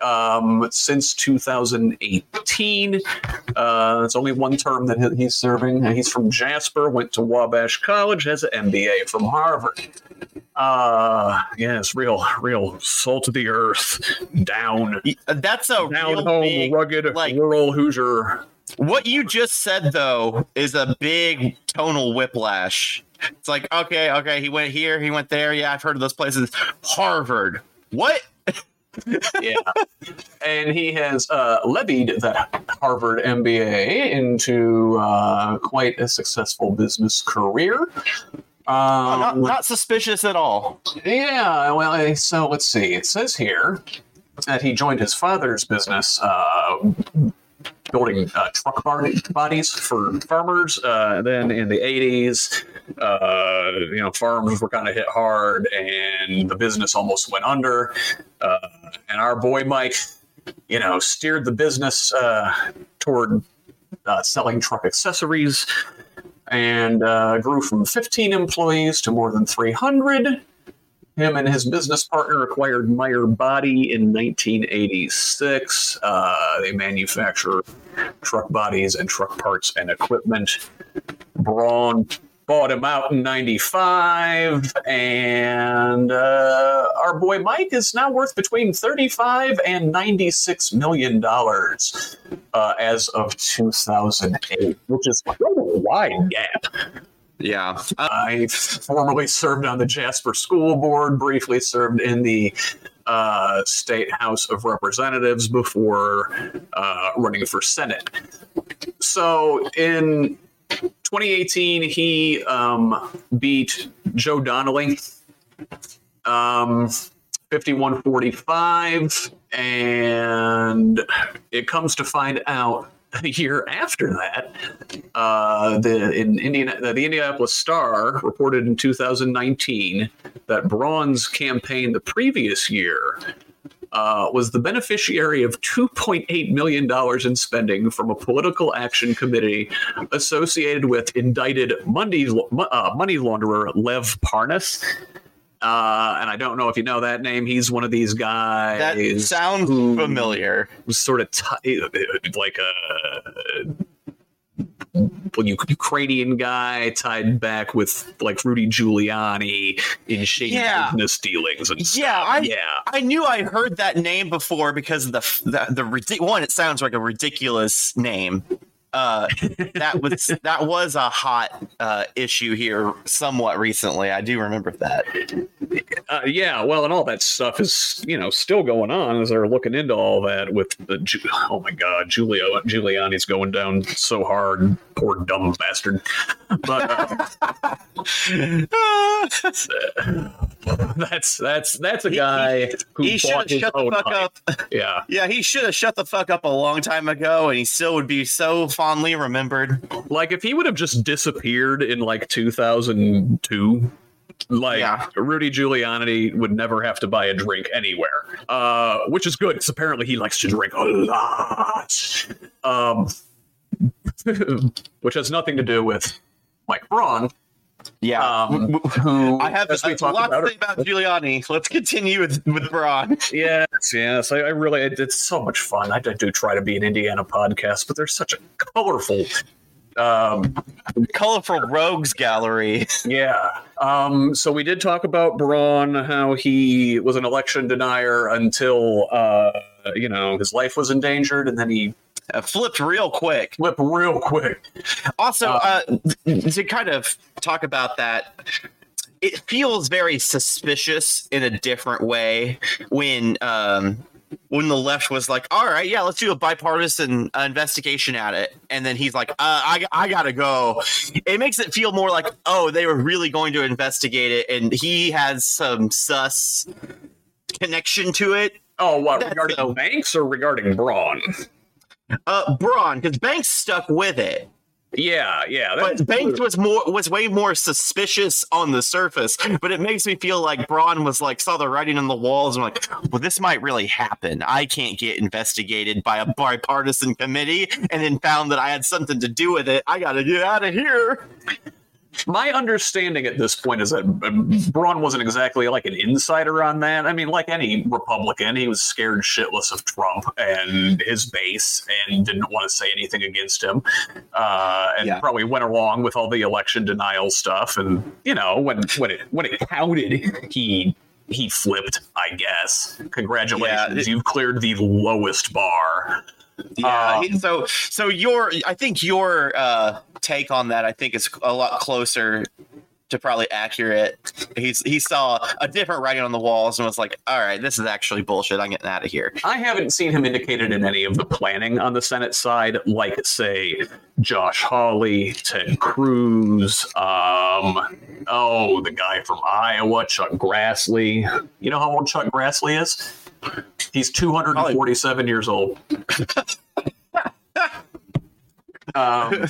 um, since 2018. Uh, it's only one term that he's serving. He's from Jasper. Went to Wabash College. Has an MBA from Harvard. Uh, yes, real, real salt of the earth, down, That's a down real home, big, rugged, like- rural Hoosier. What you just said though is a big tonal whiplash. It's like okay, okay, he went here, he went there. Yeah, I've heard of those places. Harvard. What? Yeah, and he has uh, levied that Harvard MBA into uh, quite a successful business career. Um, not, not suspicious at all. Yeah, well, eh, so let's see. It says here that he joined his father's business, uh, building uh, truck bodies for farmers. Uh, then in the 80s, uh, you know, farms were kind of hit hard and the business almost went under. Uh, and our boy Mike, you know, steered the business uh, toward uh, selling truck accessories and grew from 15 employees to more than 300. Him and his business partner acquired Meyer Body in 1986. Uh, they manufacture truck bodies and truck parts and equipment. Braun bought him out in 95 and uh, our boy mike is now worth between 35 and 96 million dollars uh, as of 2008 which is quite a wide gap Yeah. Uh, I formerly served on the Jasper School Board, briefly served in the uh, State House of Representatives before uh, running for Senate. So in 2018, he um, beat Joe Donnelly. Um, 5145 and it comes to find out a year after that uh, the in Indiana, the Indianapolis Star reported in 2019 that Braun's campaign the previous year uh, was the beneficiary of 2.8 million dollars in spending from a political action committee associated with indicted money uh, money launderer Lev Parnas. Uh, and I don't know if you know that name. He's one of these guys. that sounds who- familiar. was sort of t- like a Ukrainian guy tied back with like Rudy Giuliani in shady Yeah. business dealings and stuff. Yeah, I yeah. I knew I heard that name before because of the the, the one. It sounds like a ridiculous name. Uh, that was that was a hot uh, issue here somewhat recently. I do remember that. Uh, yeah, well, and all that stuff is, you know, still going on as they're looking into all that with the, oh my God, Giulio, Giuliani's going down so hard. Poor dumb bastard. But uh, that's, that's, that's a He- guy who he should have shut the fuck hype. up. Yeah. Yeah, he should have shut the fuck up a long time ago, and he still would be so fondly remembered. Like if he would have just disappeared in like 2002, like Yeah. Rudy Giuliani would never have to buy a drink anywhere, uh, which is good because apparently he likes to drink a lot. Um, which has nothing to do with Mike Braun, Yeah, um, who I have a lot about to say about Giuliani. Let's continue with with Braun. Yes, yes. I, I really, it, it's so much fun. I, do try to be an Indiana podcast, but there's such a colorful um, Colorful Rogues Gallery. Yeah. Um, so we did talk about Braun, how he was an election denier until uh, you know his life was endangered, and then he flipped real quick. flipped real quick. Also, uh, to kind of talk about that, it feels very suspicious in a different way when um, when the left was like, "All right, yeah, let's do a bipartisan uh, investigation at it," and then he's like, uh, "I I gotta go." It makes it feel more like, "Oh, they were really going to investigate it," and he has some sus connection to it. Oh, what That's regarding so- Banks or regarding Braun? Uh, Braun, because Banks stuck with it. Yeah, yeah. But Banks was more was way more suspicious on the surface. But it makes me feel like Braun was like saw the writing on the walls and like, well, this might really happen. I can't get investigated by a bipartisan committee, and then found that I had something to do with it. I got to get out of here. My understanding at this point is that uh, Braun wasn't exactly like an insider on that. I mean, like any Republican, he was scared shitless of Trump and his base and didn't want to say anything against him. Uh, and Yeah. probably went along with all the election denial stuff. And, you know, when, when, it, when it counted, he. He flipped, I guess. Congratulations, Yeah, it- you've cleared the lowest bar. Yeah. Um, so so your I think your uh, take on that I think is a lot closer to probably accurate. He's he saw a different writing on the walls and was like, all right, this is actually bullshit. I'm getting out of here. I haven't seen him indicated in any of the planning on the Senate side, like say Josh Hawley, Ted Cruz, um, oh, the guy from Iowa, Chuck Grassley. You know how old Chuck Grassley is? He's 247 years old. um,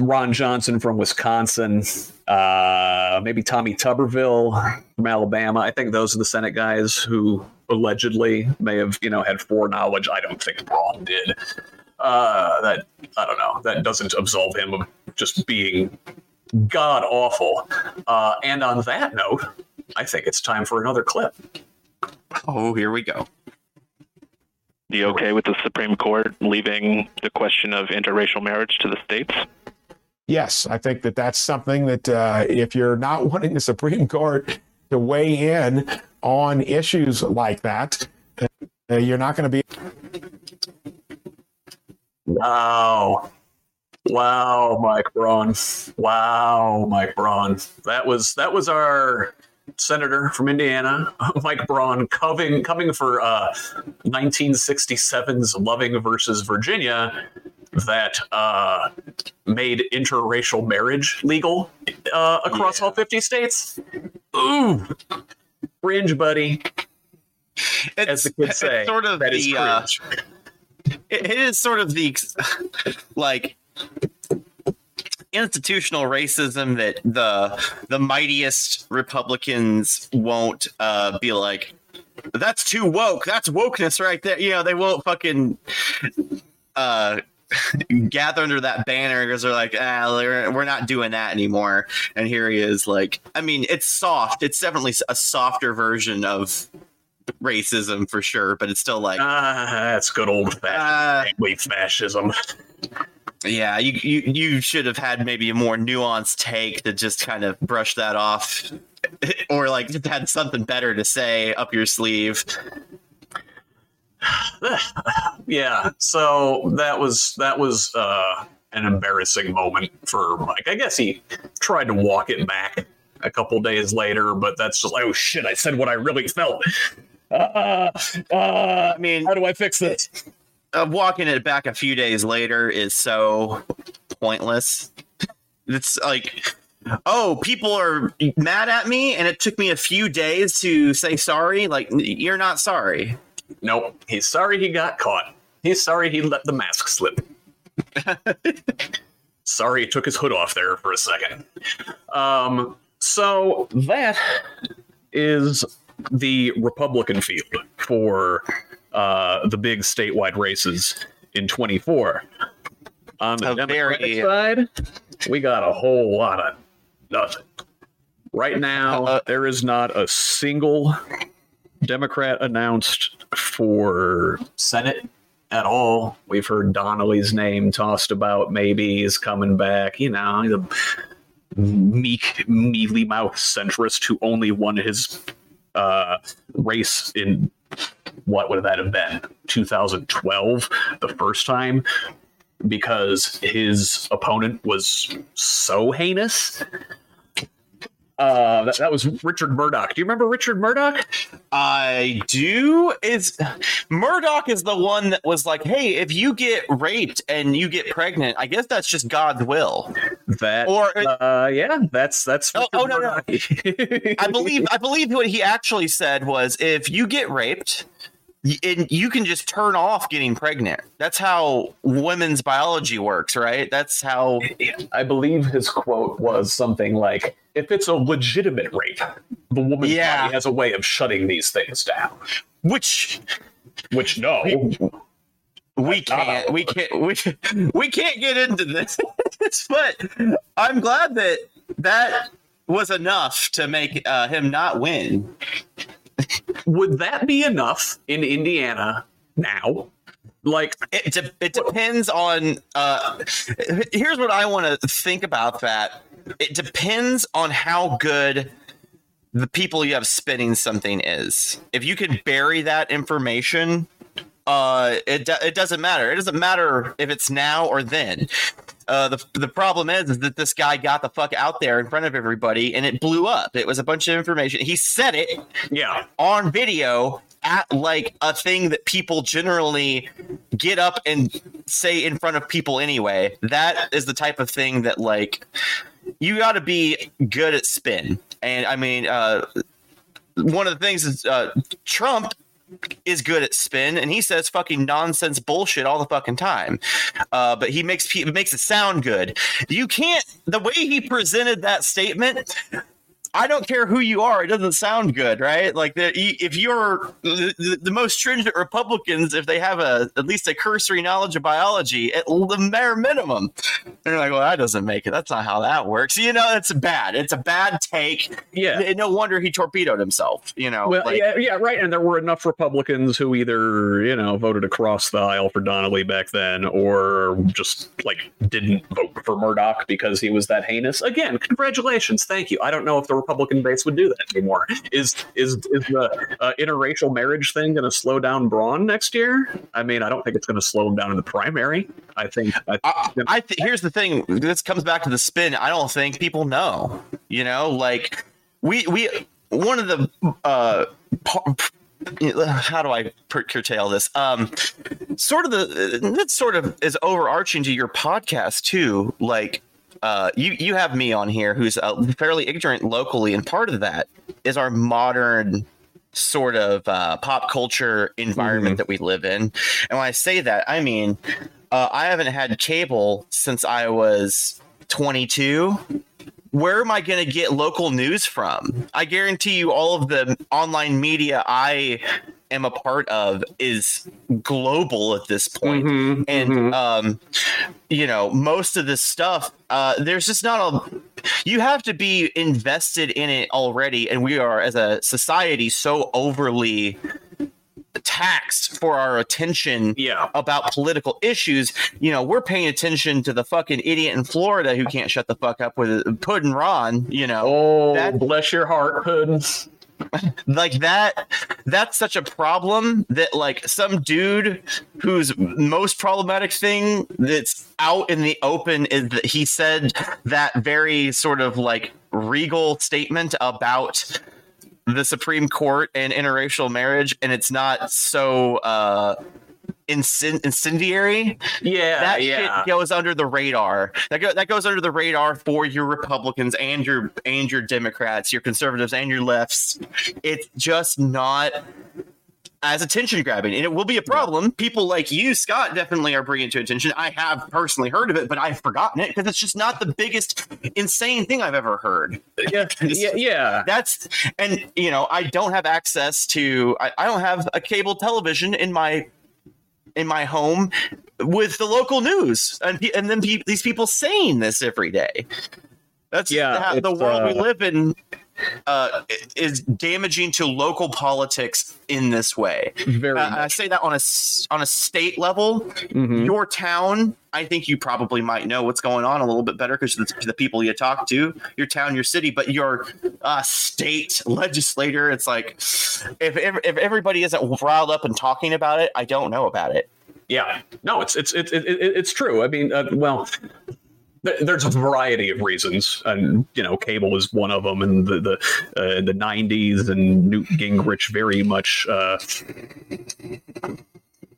Ron Johnson from Wisconsin, uh, maybe Tommy Tuberville from Alabama. I think those are the Senate guys who allegedly may have, you know, had foreknowledge. I don't think Braun did. Uh, that I don't know. That doesn't absolve him of just being god awful. Uh, and on that note, I think it's time for another clip. Oh, here we go. be okay with the Supreme Court leaving the question of interracial marriage to the states? Yes, I think that that's something that uh, if you're not wanting the Supreme Court to weigh in on issues like that, uh, you're not going to be. Wow. Wow, Mike Braun. Wow, Mike Braun. That was that was our senator from Indiana, Mike Braun, coming coming for uh, 1967's Loving versus Virginia, that uh, made interracial marriage legal uh, across all 50 states. Ooh, cringe, buddy, It's, as the kids say. sort of that is the uh, cringe. it is sort of the like institutional racism that the the mightiest Republicans won't uh, be like. That's too woke. That's wokeness right there. You know, they won't fucking uh, gather under that banner because they're like, ah, we're, not doing that anymore. And here he is, like, I mean, it's soft. It's definitely a softer version of racism for sure, but it's still like, Ah, that's good old Uh, fashioned fascism. Yeah, you, you you should have had maybe a more nuanced take to just kind of brush that off, or like just had something better to say up your sleeve. yeah, so that was that was uh, an embarrassing moment for Mike. I guess he tried to walk it back a couple days later, but that's just like, oh shit, I said what I really felt. Uh, uh, I mean, how do I fix this? Uh, walking it back a few days later is so pointless. It's like, oh, people are mad at me, and it took me a few days to say sorry. Like, you're not sorry. Nope. He's sorry he got caught. He's sorry he let the mask slip. sorry he took his hood off there for a second. Um, so that is the Republican field for uh, the big statewide races in 24. On the A Democratic very- side, we got a whole lot of nothing. Right now, Uh, there is not a single Democrat announced for Senate at all. We've heard Donnelly's name tossed about. Maybe he's coming back. You know, he's a meek, mealy mouth centrist who only won his uh, race in what would that have been? 2012, the first time, because his opponent was so heinous. Uh, that, that was Richard Mourdock. Do you remember Richard Mourdock? I do. Is Mourdock is the one that was like, hey, if you get raped and you get pregnant, I guess that's just God's will. That Or- uh, yeah, that's that's. Oh, oh, no, no. I believe I believe what he actually said was if you get raped and you can just turn off getting pregnant. That's how women's biology works, right? That's how I believe his quote was something like, "If it's a legitimate rape, the woman's Yeah. body has a way of shutting these things down." which Which no, we can't we can't we, we can't get into this. but I'm glad that that was enough to make uh, him not win. would that be enough in Indiana now? Like, It, de- it depends on. Uh, here's what I want to think about that. It depends on how good the people you have spinning something is. If you can bury that information, uh, it it doesn't matter. It doesn't matter if it's now or then. Uh, the the problem is, is that this guy got the fuck out there in front of everybody and it blew up. It was a bunch of information. He said it yeah, on video at like a thing that people generally get up and say in front of people anyway. That is the type of thing that like you got to be good at spin. And I mean, uh, one of the things is uh, Trump is good at spin and he says fucking nonsense bullshit all the fucking time. Uh, but he makes pe- makes it sound good. You can't the way he presented that statement I don't care who you are; it doesn't sound good, right? Like the, if you're the, the- most stringent Republicans, if they have a at least a cursory knowledge of biology, at the bare minimum, they're like, "Well, that doesn't make it. That's not how that works." You know, it's bad. It's a bad take. yeah. No wonder he torpedoed himself. You know, Well, like, yeah, yeah, right. And there were enough Republicans who either, you know, voted across the aisle for Donnelly back then, or just like didn't vote for Mourdock because he was that heinous. Again, congratulations, thank you. I don't know if the Republican base would do that anymore. Is is is the uh, interracial marriage thing going to slow down Braun next year? I mean, I don't think it's going to slow him down in the primary. I think. I, I, I th- here's the thing. This comes back to the spin. I don't think people know. You know, like we we one of the uh, how do I per- curtail this? Um, sort of the that sort of is overarching to your podcast too. Like uh, you you have me on here who's uh, fairly ignorant locally, and part of that is our modern sort of uh, pop culture environment that we live in. And when I say that, I mean uh, I haven't had cable since I was 22. Where am I going to get local news from? I guarantee you, all of the online media I am a part of is global at this point. Mhm, and mhm. um, you know, most of this stuff, uh, there's just not a. You have to be invested in it already, and we are as a society so overly taxed for our attention Yeah. about political issues. You know, we're paying attention to the fucking idiot in Florida who can't shut the fuck up with Puddin' Ron. You know, Oh, That- bless your heart, Puddin. Like that. That's such a problem that like some dude whose most problematic thing that's out in the open is that he said that very sort of like regal statement about the Supreme Court and interracial marriage, and it's not so uh incen- incendiary. Yeah, That yeah. shit goes under the radar. That go- that goes under the radar for your Republicans and your and your Democrats, your conservatives and your lefts. It's just not as attention grabbing, and it will be a problem. People like you, Scott, definitely are bringing it to attention. I have personally heard of it, but I've forgotten it because it's just not the biggest insane thing I've ever heard. yeah, yeah, yeah. That's and you know I don't have access to I, I don't have a cable television in my in my home with the local news and and then pe- these people saying this every day. That's Yeah, the it's, world we uh, live in uh, is damaging to local politics in this way. Very Uh, I say that on a s- on a state level. Mhm. Your town, I think you probably might know what's going on a little bit better because the, the people you talk to, your town, your city, but your uh, state legislator, it's like if, if if everybody isn't riled up and talking about it, I don't know about it. Yeah, no, it's it's it's it, it, it's true. I mean, uh, well, th- there's a variety of reasons, and you know, cable is one of them. And the the uh, the '90s and Newt Gingrich very much uh,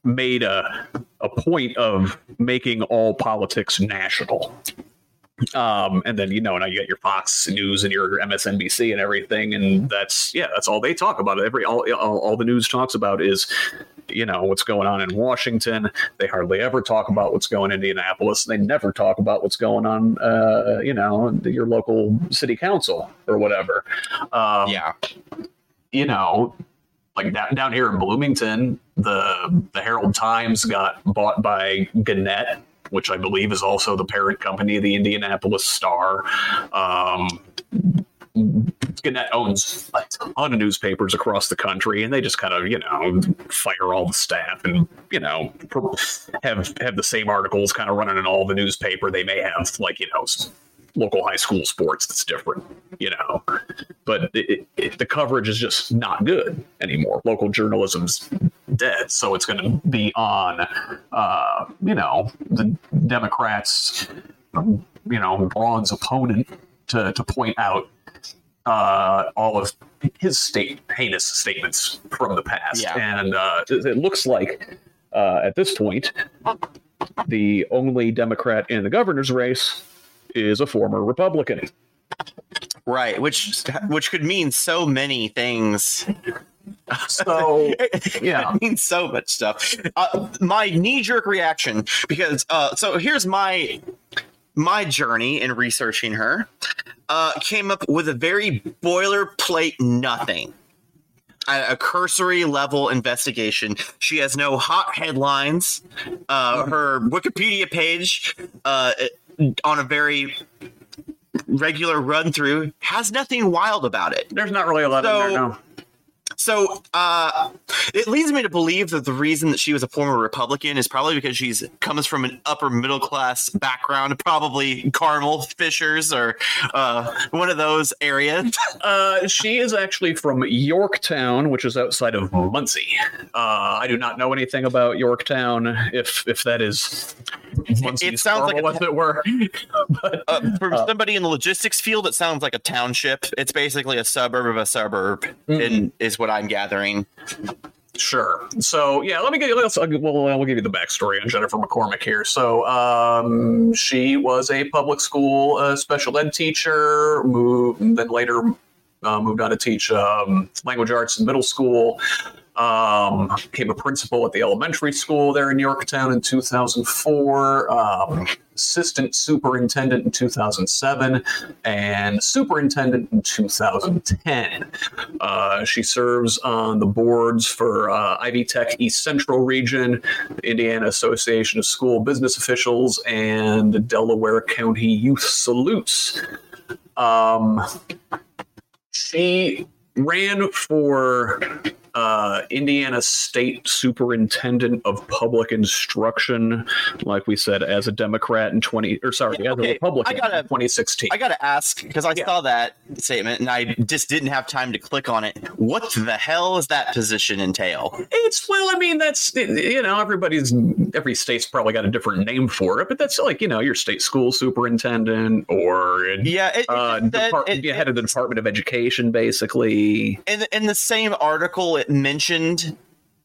made a a point of making all politics national. Um, and then you know now you got your Fox News and your MSNBC and everything, and that's yeah, that's all they talk about. Every all all, all the news talks about is you know what's going on in Washington. They hardly ever talk about what's going in Indianapolis. They never talk about what's going on, uh, you know, your local city council or whatever. Um, Yeah, you know, like down, down here in Bloomington, the the Herald Times got bought by Gannett, which I believe is also the parent company of the Indianapolis Star. Um, Gannett owns a ton of newspapers across the country, and they just kind of, you know, fire all the staff and, you know, have have the same articles kind of running in all the newspaper. They may have like, you know, local high school sports that's different, you know, but it, it, the coverage is just not good anymore. Local journalism's dead, so it's going to be on, uh, you know, the Democrats, you know, Braun's opponent to to point out uh, all of his state heinous statements from the past, Yeah. and uh, it, it looks like uh, at this point the only Democrat in the governor's race is a former Republican. right. Which which could mean so many things. So yeah, it means so much stuff. Uh, my knee jerk reaction because uh, so here's my my journey in researching her uh, came up with a very boilerplate nothing. A, a cursory level investigation. She has no hot headlines. Uh, her Wikipedia page, uh, on a very regular run through, has nothing wild about it. there's not really a lot So- in there. No. So uh, it leads me to believe that the reason that she was a former Republican is probably because she's comes from an upper middle class background, probably Carmel Fishers or uh, one of those areas. Uh, she is actually from Yorktown, which is outside of Muncie. Uh, I do not know anything about Yorktown. If if that is, Muncie's sounds like Carmel, a- as it were. but Uh, for somebody in the logistics field, it sounds like a township. It's basically a suburb of a suburb, and is what I'm gathering. Sure. So yeah, let me get. Let's. Well, we'll give you the backstory on Jennifer McCormick here. So um, she was a public school uh, special ed teacher. Moved then later uh, moved on to teach um, language arts in middle school. Um, became a principal at the elementary school there in Yorktown in 2004. Um, assistant superintendent in 2007, and superintendent in 2010. Uh, she serves on the boards for uh, Ivy Tech East Central Region, the Indiana Association of School Business Officials, and the Delaware County Youth Salutes. Um, she ran for uh, Indiana State Superintendent of Public Instruction, like we said, as a Democrat in twenty or sorry, Yeah, as okay. a Republican I gotta- in 2016. I gotta ask because I Yeah. saw that statement and I just didn't have time to click on it. What the hell does that position entail? It's well, I mean, that's you know, everybody's every state's probably got a different name for it, but that's like you know, your state school superintendent or Yeah, it, it uh, depart- it- yeah, head of the Department of Education, basically. in in the same article it mentioned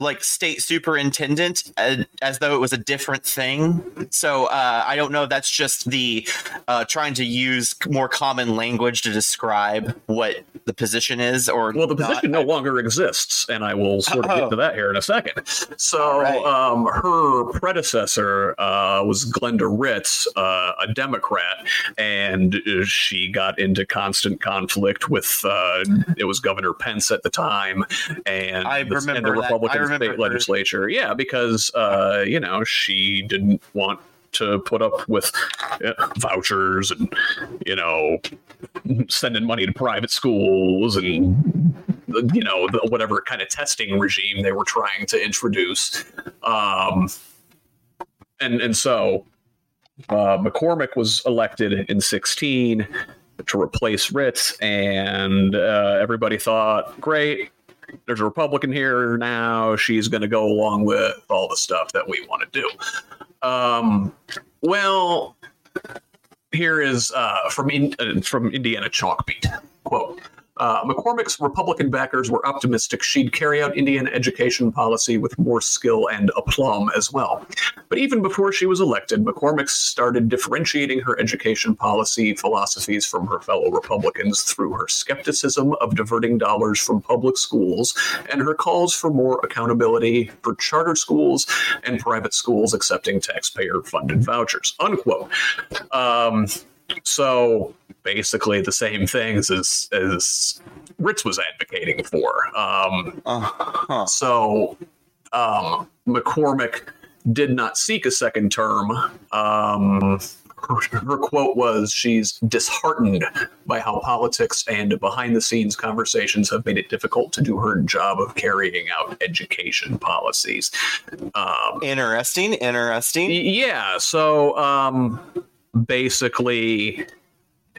like state superintendent uh, as though it was a different thing so uh, i don't know that's just the uh, trying to use more common language to describe what the position is or Well, the not. position no longer exists, and I will sort of Oh. get to that here in a second. So, right. um, her predecessor uh, was Glenda Ritz, uh, a Democrat, and uh, she got into constant conflict with uh, it was Governor Pence at the time, and I the, and the remember that. I Republican remember state legislature. Yeah, because uh, you know she didn't want to put up with uh, vouchers and you know sending money to private schools and you know the, whatever kind of testing regime they were trying to introduce um and and so uh, McCormick was elected in 16 to replace Ritz, and uh, everybody thought, great, there's a Republican here now. She's going to go along with all the stuff that we want to do. Um, well, here is uh, from in, uh, from Indiana Chalkbeat quote. Uh, McCormick's Republican backers were optimistic she'd carry out Indian education policy with more skill and aplomb as well. But even before she was elected, McCormick started differentiating her education policy philosophies from her fellow Republicans through her skepticism of diverting dollars from public schools and her calls for more accountability for charter schools and private schools accepting taxpayer funded vouchers. Unquote. Um, so basically the same things as as Ritz was advocating for. Um, Uh-huh. so um, McCormick did not seek a second term. Um, her, her quote was, "She's disheartened by how politics and behind-the-scenes conversations have made it difficult to do her job of carrying out education policies." Um, interesting interesting yeah. So um, basically,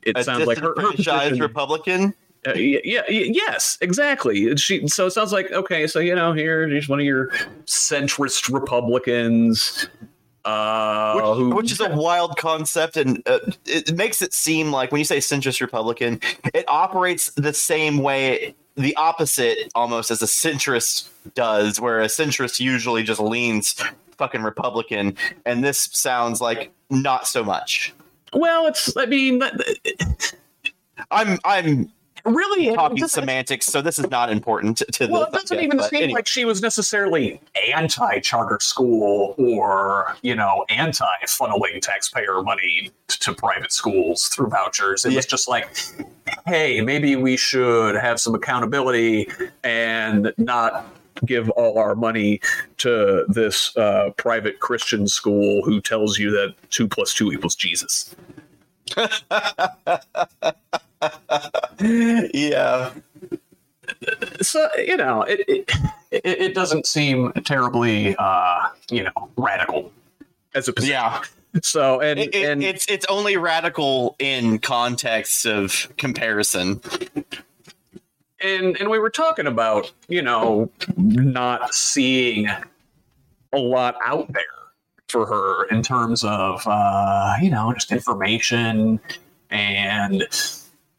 it a sounds like her, her position- republican uh, yeah, yeah, yes, exactly. She so it sounds like okay, so you know, here she's one of your centrist Republicans, uh, which, who, which is a wild concept and uh, it makes it seem like when you say centrist republican it operates the same way the opposite almost as a centrist does where a centrist usually just leans fucking republican and this sounds like not so much well, it's I mean, i'm i'm really talking doesn't- semantics so this is not important to, to Well, the it doesn't even seem anyway. like she was necessarily anti-charter school or you know anti-funneling taxpayer money to private schools through vouchers. It was just like, hey, maybe we should have some accountability and not give all our money to this uh, private Christian school who tells you that two plus two equals Jesus. yeah so you know it it, it, it doesn't seem terribly uh you know radical as a position. yeah so and it, it, and it's it's only radical in context of comparison and and we were talking about you know not seeing a lot out there for her in terms of uh you know just information and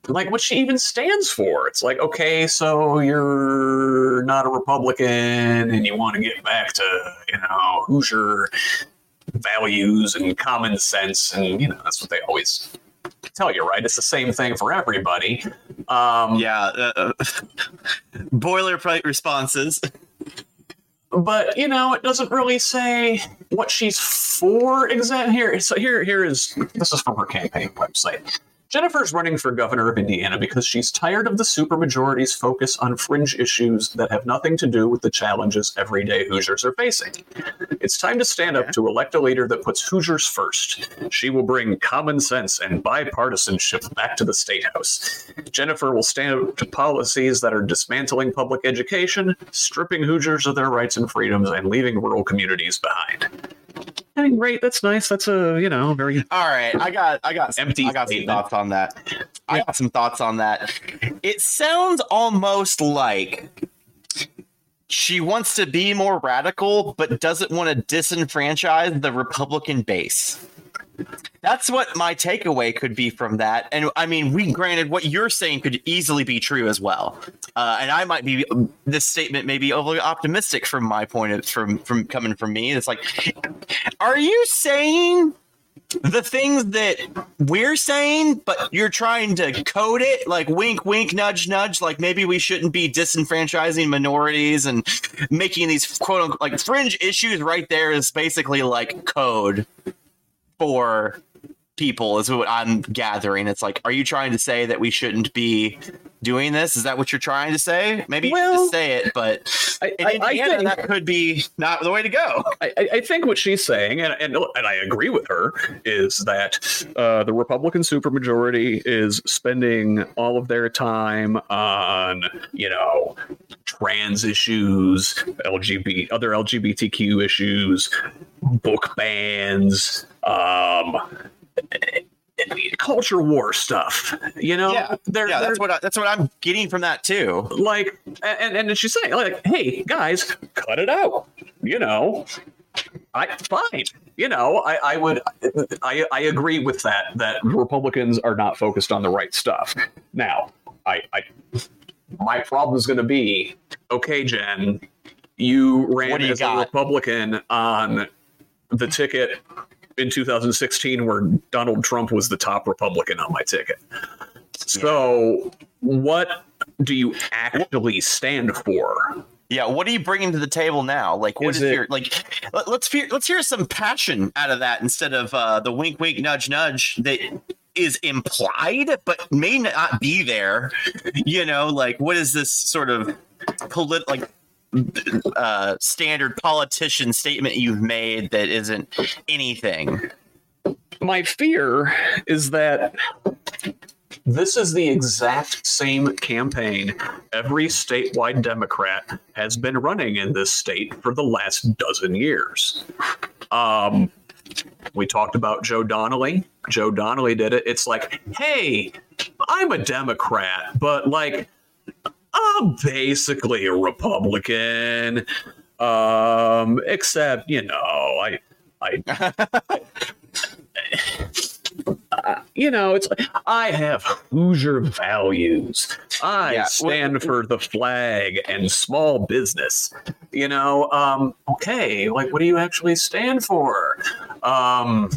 like what she even stands for. It's like okay so you're not a republican and you want to get back to you know hoosier values and common sense and you know that's what they always tell you right? It's the same thing for everybody. Um Yeah, uh, boilerplate responses. but you know it doesn't really say what she's for exactly here so here here is this is from her campaign website Jennifer's running for governor of Indiana because she's tired of the supermajority's focus on fringe issues that have nothing to do with the challenges everyday Hoosiers are facing. It's time to stand up to elect a leader that puts Hoosiers first. She will bring common sense and bipartisanship back to the state house. Jennifer will stand up to policies that are dismantling public education, stripping Hoosiers of their rights and freedoms, and leaving rural communities behind. I mean, great. That's nice. That's a you know very All right, I got, I got, some, Empty I got some thoughts on that. I got some thoughts on that. It sounds almost like she wants to be more radical, but doesn't want to disenfranchise the Republican base. That's what my takeaway could be from that. And I mean, we granted what you're saying could easily be true as well. Uh, and I might be this statement may be overly optimistic from my point of from from coming from me. It's like, are you saying the things that we're saying, but you're trying to code it like wink, wink, nudge, nudge. Like maybe we shouldn't be disenfranchising minorities and making these quote unquote like fringe issues right there is basically like code for people, is what I'm gathering. It's like, are you trying to say that we shouldn't be doing this? Is that what you're trying to say? Maybe you should just say it, but I, in I, I Indiana, think that could be not the way to go. I, I- I think what she's saying, and, and and I agree with her, is that uh, the Republican supermajority is spending all of their time on you know trans issues, LGBT, other LGBTQ issues, book bans, um, culture war stuff. You know, Yeah, they're, yeah, they're that's what I, that's what I'm getting from that too. like and, and she's saying like hey guys cut it out you know? I fine you know? I i would i i agree with that that republicans are not focused on the right stuff. Now i i my problem is going to be okay jen you ran you as a republican on the ticket in 2016 where donald trump was the top republican on my ticket so, what do you actually stand for? Yeah, what are you bringing to the table now? Like, what Is is, it- your like? Let, let's hear let's hear some passion out of that instead of uh, the wink, wink, nudge, nudge that is implied but may not be there. You know, like what is this sort of polit like uh, standard politician statement you've made that isn't anything? My fear is that this is the exact same campaign every statewide Democrat has been running in this state for the last dozen years. Um, we talked about Joe Donnelly. Joe Donnelly did it. It's like, hey, I'm a Democrat, but like, I'm basically a Republican. Um, except, you know, I, I, you know, it's I have Hoosier values. I Yeah, stand for the flag and small business. You know, um, okay, like what do you actually stand for? Um,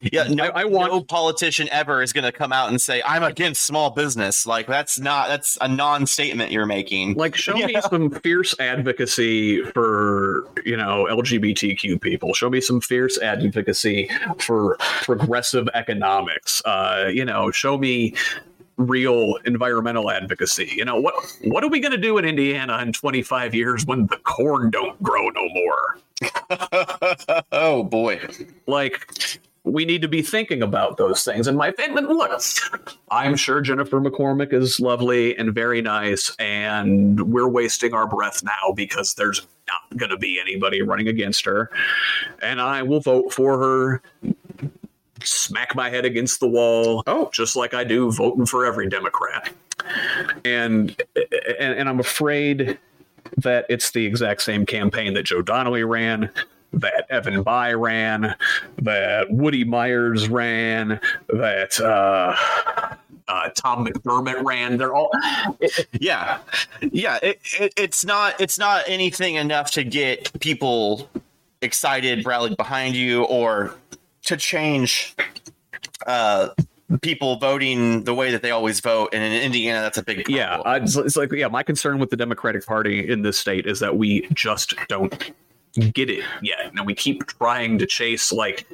Yeah, no, I- I want- no politician ever is going to come out and say I'm against small business. Like that's not that's a non-statement you're making. like show me some fierce advocacy for you know lgbtq people show me some fierce advocacy for progressive economics uh you know show me real environmental advocacy you know what what are we going to do in indiana in 25 years when the corn don't grow no more oh boy. like we need to be thinking about those things. And my and look, I'm sure Jennifer McCormick is lovely and very nice, and we're wasting our breath now because there's not going to be anybody running against her, and I will vote for her. Smack my head against the wall. Oh, just like I do voting for every Democrat. And and, and I'm afraid that it's the exact same campaign that Joe Donnelly ran, that Evan Bayh ran, that Woody Myers ran, that uh, uh, Tom McDermott ran. They're all. Yeah, yeah. It, it, it's not it's not anything enough to get people excited, rallied behind you, or to change uh, people voting the way that they always vote. And in Indiana, that's a big problem. Yeah, it's like yeah. My concern with the Democratic Party in this state is that we just don't get it yet, and we keep trying to chase like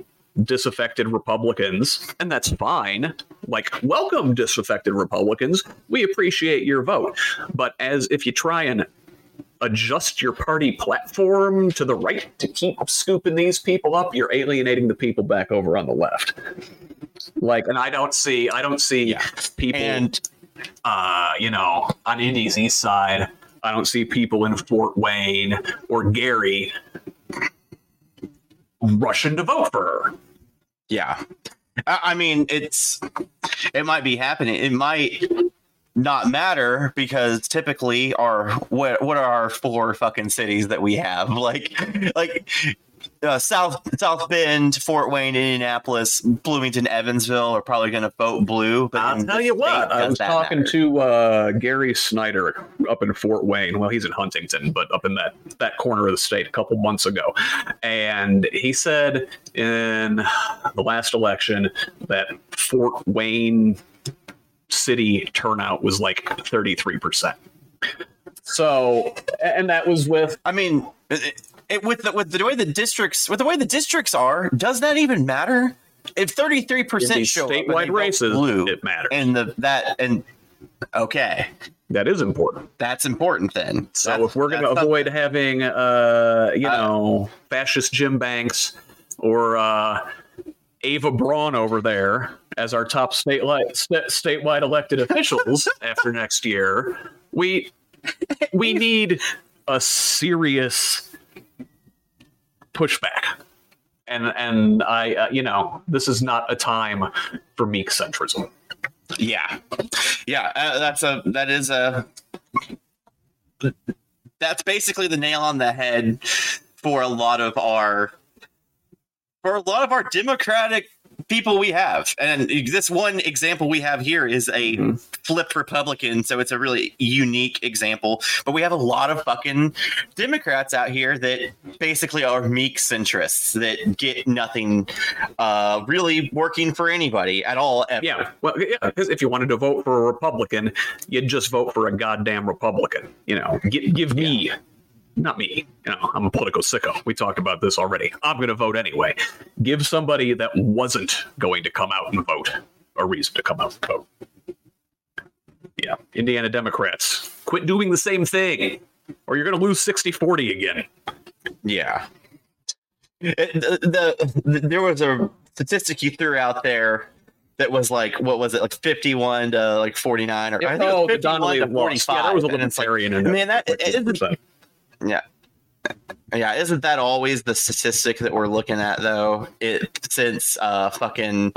disaffected Republicans, and that's fine. like welcome disaffected Republicans. We appreciate your vote. But as if you try and adjust your party platform to the right to keep scooping these people up, you're alienating the people back over on the left. Like, and I don't see, I don't see people, And uh, you know, on Indy's east side. I don't see people in Fort Wayne or Gary rushing to vote for her. yeah, I, I mean, it's it might be happening. It might not matter because typically our what what are our four fucking cities that we have like like uh, South South Bend, Fort Wayne, Indianapolis, Bloomington, Evansville are probably going to vote blue. But I'll tell you what, I was talking matter? to uh, Gary Snyder up in Fort Wayne. Well, he's in Huntington, but up in that that corner of the state a couple months ago, and he said in the last election that Fort Wayne city turnout was like thirty three percent. So, and that was with I mean, it, it, with the with the way the districts with the way the districts are, does that even matter? If thirty three percent show up statewide races, blue, it matters. and the that and okay, that is important. that's important then. So That's- if we're going to avoid having, uh, you Uh, know, fascist Jim Banks or uh, Eva Braun over there as our top state li- st- statewide elected officials after next year, we we need a serious pushback. And and I, uh, you know, this is not a time for meek centrism. Yeah, yeah. Uh, that's a that is a that's basically the nail on the head for a lot of our for a lot of our democratic people we have and this one example we have here is a Mm-hmm. flip republican so it's a really unique example but we have a lot of fucking democrats out here that basically are meek centrists that get nothing uh really working for anybody at all ever. Yeah, well, yeah, because if you wanted to vote for a Republican, you'd just vote for a goddamn Republican. You know, give, give me, not me. You know, I'm a political sicko. We talked about this already. I'm going to vote anyway. Give somebody that wasn't going to come out and vote a reason to come out and vote. Yeah, Indiana Democrats, quit doing the same thing, or you're going to lose 60-40 again. Yeah. It- the, the, there was a statistic you threw out there that was like what was it like 51 to like 49 or I think it was 51 to 45 Yeah, there was a it's like, in it. man that it isn't 50%. Yeah yeah isn't that always the statistic that we're looking at though it since uh fucking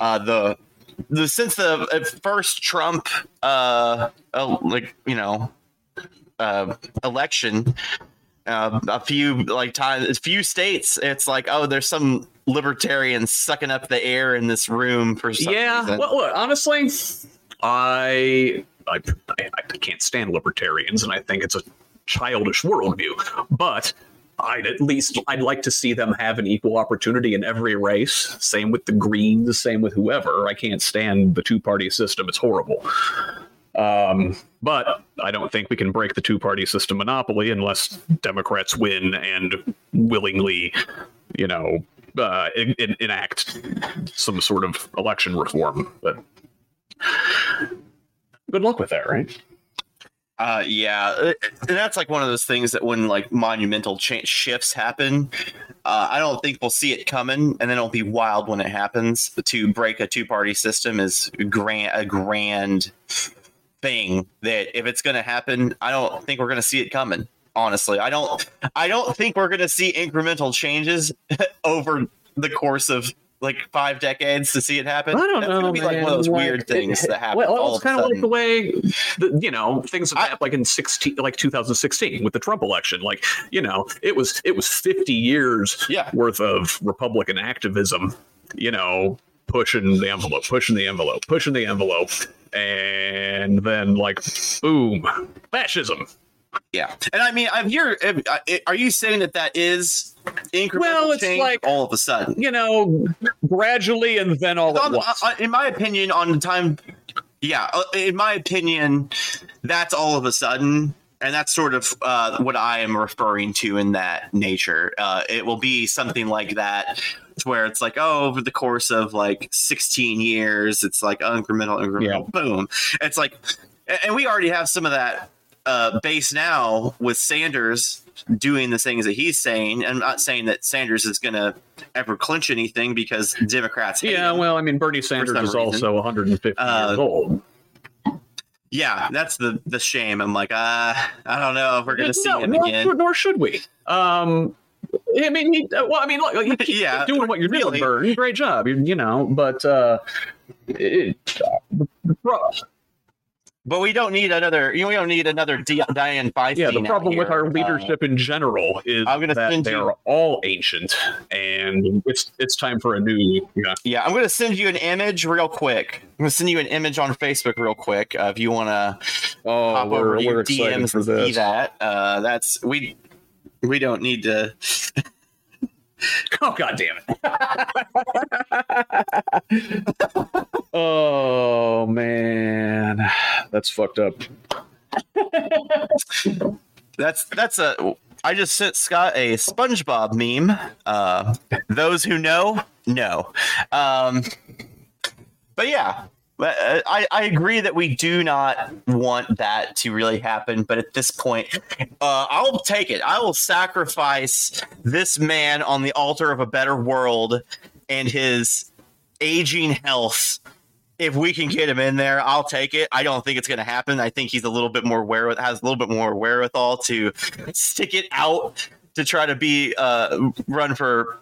uh the the since the uh, first trump uh, uh like you know uh election uh, a few like times a few states it's like oh there's some libertarians sucking up the air in this room for yeah reason. well look honestly I, I i i can't stand libertarians and i think it's a childish worldview but i'd at least i'd like to see them have an equal opportunity in every race same with the greens same with whoever i can't stand the two-party system it's horrible um, but I don't think we can break the two party system monopoly unless Democrats win and willingly, you know, uh, en- en- enact some sort of election reform. But good luck with that, right? Uh, yeah, uh, and that's like one of those things that when like monumental shifts happen, uh, I don't think we'll see it coming, and then it'll be wild when it happens. To break a two-party system is grand, a grand thing that if it's going to happen, I don't think we're going to see it coming. Honestly, I don't. I don't think we're going to see incremental changes over the course of like five decades to see it happen. I don't That's know. gonna be like one of those weird things that happen. Well, all it's kind of like the way, the, you know, things have happened like in sixteen, like 2016 with the Trump election. Like, you know, it was it was 50 years Yeah. worth of Republican activism. You know, pushing the envelope, pushing the envelope, pushing the envelope, and then like, boom, fascism. Yeah, and I mean, I'm here. Are you saying that that is incremental Well, it's change like- all of a sudden? You know, gradually and then all at On- once. in my opinion, on the time, yeah, uh, in my opinion, that's all of a sudden. and that's sort of uh, what I am referring to in that nature. Uh, it will be something like that, to where it's like, oh, over the course of like 16 years, it's like incremental, incremental, boom. It's like, and we already have some of that uh, base now with Sanders doing the things that he's saying. I'm not saying that Sanders is going to ever clinch anything because Democrats. Yeah, well, I mean, Bernie Sanders is also 150 Uh, years old. yeah, that's the the shame. I'm like, uh, I don't know if we're going to see no, him nor, again. nor should we. Um, I mean, he, uh, well, I mean, look, you keep Yeah, doing what you're really. doing, Bernie. Great job, you, you know. But uh, it, But we don't need another. You know, we don't need another D- Dianne Feinstein. yeah, the problem with our Uh, leadership in general is I'm gonna that they're you- all ancient, and it's it's time for a new. Yeah, yeah, I'm going to send you an image real quick. I'm going to send you an image on Facebook real quick. Uh, if you want to oh, pop we're, over we're your DMs and see that. Uh, that's we. We don't need to. Oh god damn it. oh man. That's fucked up. That's that's a. I just sent Scott a SpongeBob meme. Uh, those who know know. Um, but yeah, but, uh, I I agree that we do not want that to really happen. But at this point, uh, I'll take it. I will sacrifice this man on the altar of a better world and his aging health if we can get him in there, I'll take it. I don't think it's going to happen. I think he's a little bit more where has a little bit more wherewithal to stick it out to try to be uh, run for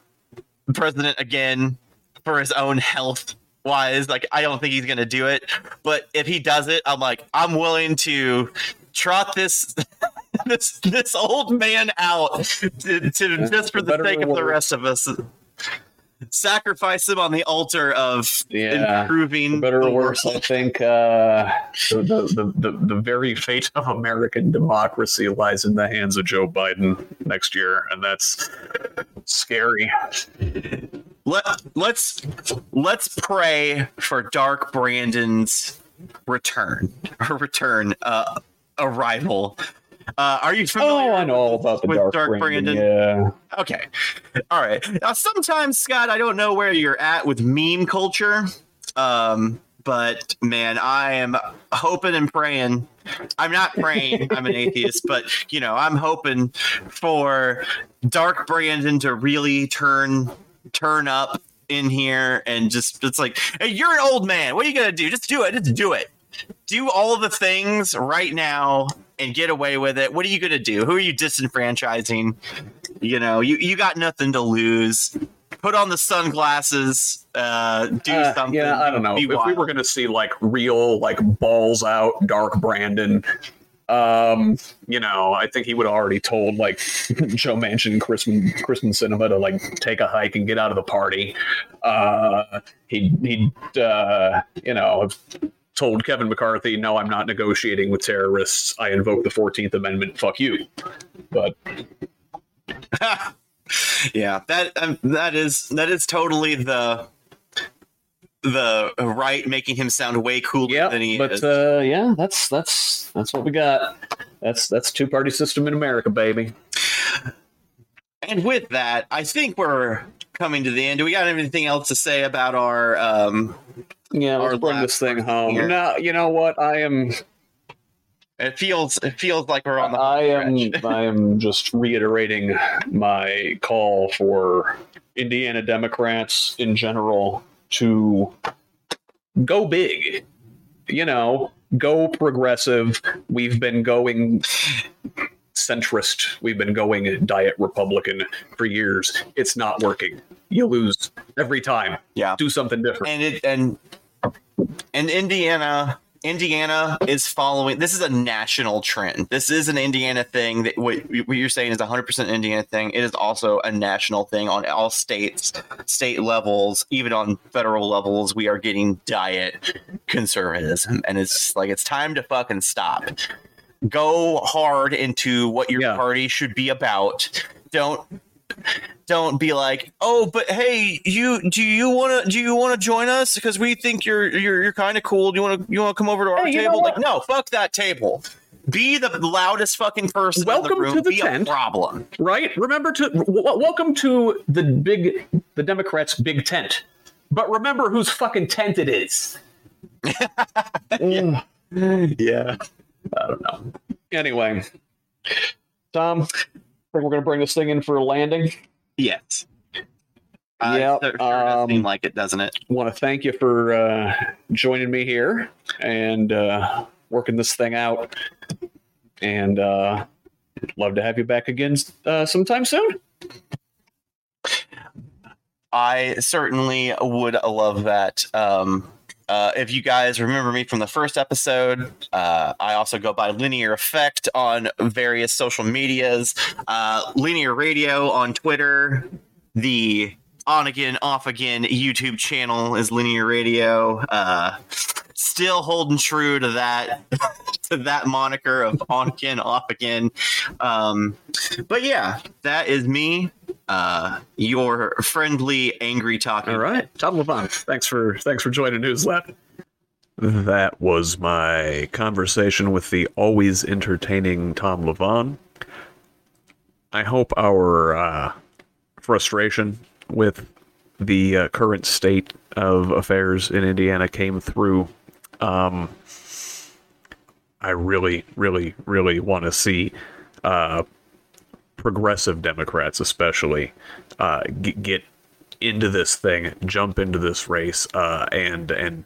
president again for his own health wise. Like I don't think he's to do it, but if he does it, I'm like I'm willing to trot this. This this old man out to, to just for the sake of the rest of us, sacrifice him on the altar of Yeah. improving better or worse, I think uh, the, the, the, the very fate of American democracy lies in the hands of Joe Biden next year, and that's scary. Let, let's let's pray for Dark Brandon's return, return, uh, arrival. Uh, are you familiar? Oh, I know all about the with Dark, Dark Brandon. Brandon? Yeah. Okay, all right. Now, sometimes Scott, I don't know where you're at with meme culture, um, but man, I am hoping and praying. I'm not praying. I'm an atheist, but you know, I'm hoping for Dark Brandon to really turn turn up in here and just it's like, hey, you're an old man. What are you gonna do? Just do it. Just do it. Do all the things right now and get away with it. What are you gonna do? Who are you disenfranchising? You know, you, you got nothing to lose. Put on the sunglasses. Uh, do Uh, something. Yeah, I don't know. Be If we were going to see like real, like balls out, Dark Brandon, um, you know, I think he would have already told like Joe Manchin, Kyrsten, Kyrsten Sinema to like take a hike and get out of the party. Uh, he he'd uh, you know told Kevin McCarthy, "No, I'm not negotiating with terrorists. I invoke the Fourteenth Amendment. Fuck you." But yeah, that um, that is that is totally the the right making him sound way cooler yeah, than he but is. uh, yeah, that's that's that's what we got. That's that's two party system in America, baby. and with that, I think we're coming to the end. Do we got anything else to say about our um Yeah, let's bring this thing home. here. No, you know what? I am it feels it feels like we're on the I am. I am just reiterating my call for Indiana Democrats in general to go big. You know, go progressive. We've been going centrist. We've been going diet Republican for years. It's not working. You lose every time. Yeah. Do something different. and it and and Indiana Indiana is following this is a national trend. This is an Indiana thing that what, what you're saying is 100% Indiana thing. It is also a national thing on all states, state levels, even on federal levels. We are getting diet conservatism and it's like it's time to fucking stop. Go hard into what your Yeah. party should be about. Don't don't be like, oh, but hey, you do you want to do you want to join us because we think you're you're you're kind of cool. Do you want to you want to come over to our Hey, table? Like, no, fuck that table. Be the loudest fucking person in Welcome the room. to the Be tent. a problem. right? Remember to w- welcome to the big the Democrats' big tent. But remember whose fucking tent it is. yeah. yeah. I don't know. Anyway, Tom, I think we're gonna bring this thing in for a landing. Yes. Uh, Yep, Sure does um, seem like it, doesn't it? Want to thank you for uh, joining me here and uh, working this thing out. And uh, love to have you back again uh, sometime soon. I certainly would love that. Um, uh, if you guys remember me from the first episode, uh, I also go by Linear Effect on various social medias, uh, Linear Radio on Twitter, the on again, off again YouTube channel is Linear Radio. Still holding true to that to that moniker of on again, off again. Um, but yeah, that is me uh, your friendly, angry talking. All right, Tom Levant. Thanks for thanks for joining Newslet. That was my conversation with the always entertaining Tom Levant. I hope our uh, frustration with the uh, current state of affairs in Indiana came through. Um, I really, really, really want to see uh, progressive Democrats, especially, uh, g- get into this thing, jump into this race, uh, and and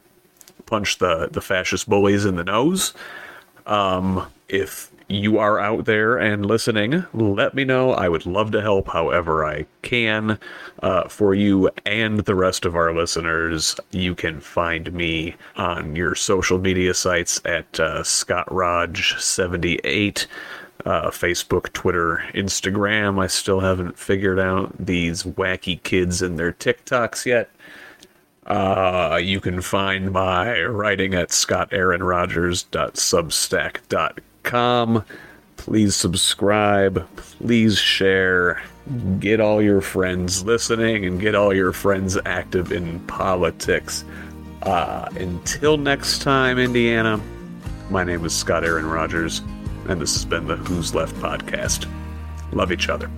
punch the the fascist bullies in the nose. Um, if you are out there and listening, let me know. I would love to help however I can uh, for you and the rest of our listeners. You can find me on your social media sites at uh, ScottRodge78 uh, Facebook, Twitter, Instagram. I still haven't figured out these wacky kids and their TikToks yet. Uh, you can find my writing at scottaaronrogers.substack.com. Please subscribe. Please share. Get all your friends listening and get all your friends active in politics. Uh, until next time, Indiana, my name is Scott Aaron Rogers, and this has been the Who's Left podcast. Love each other.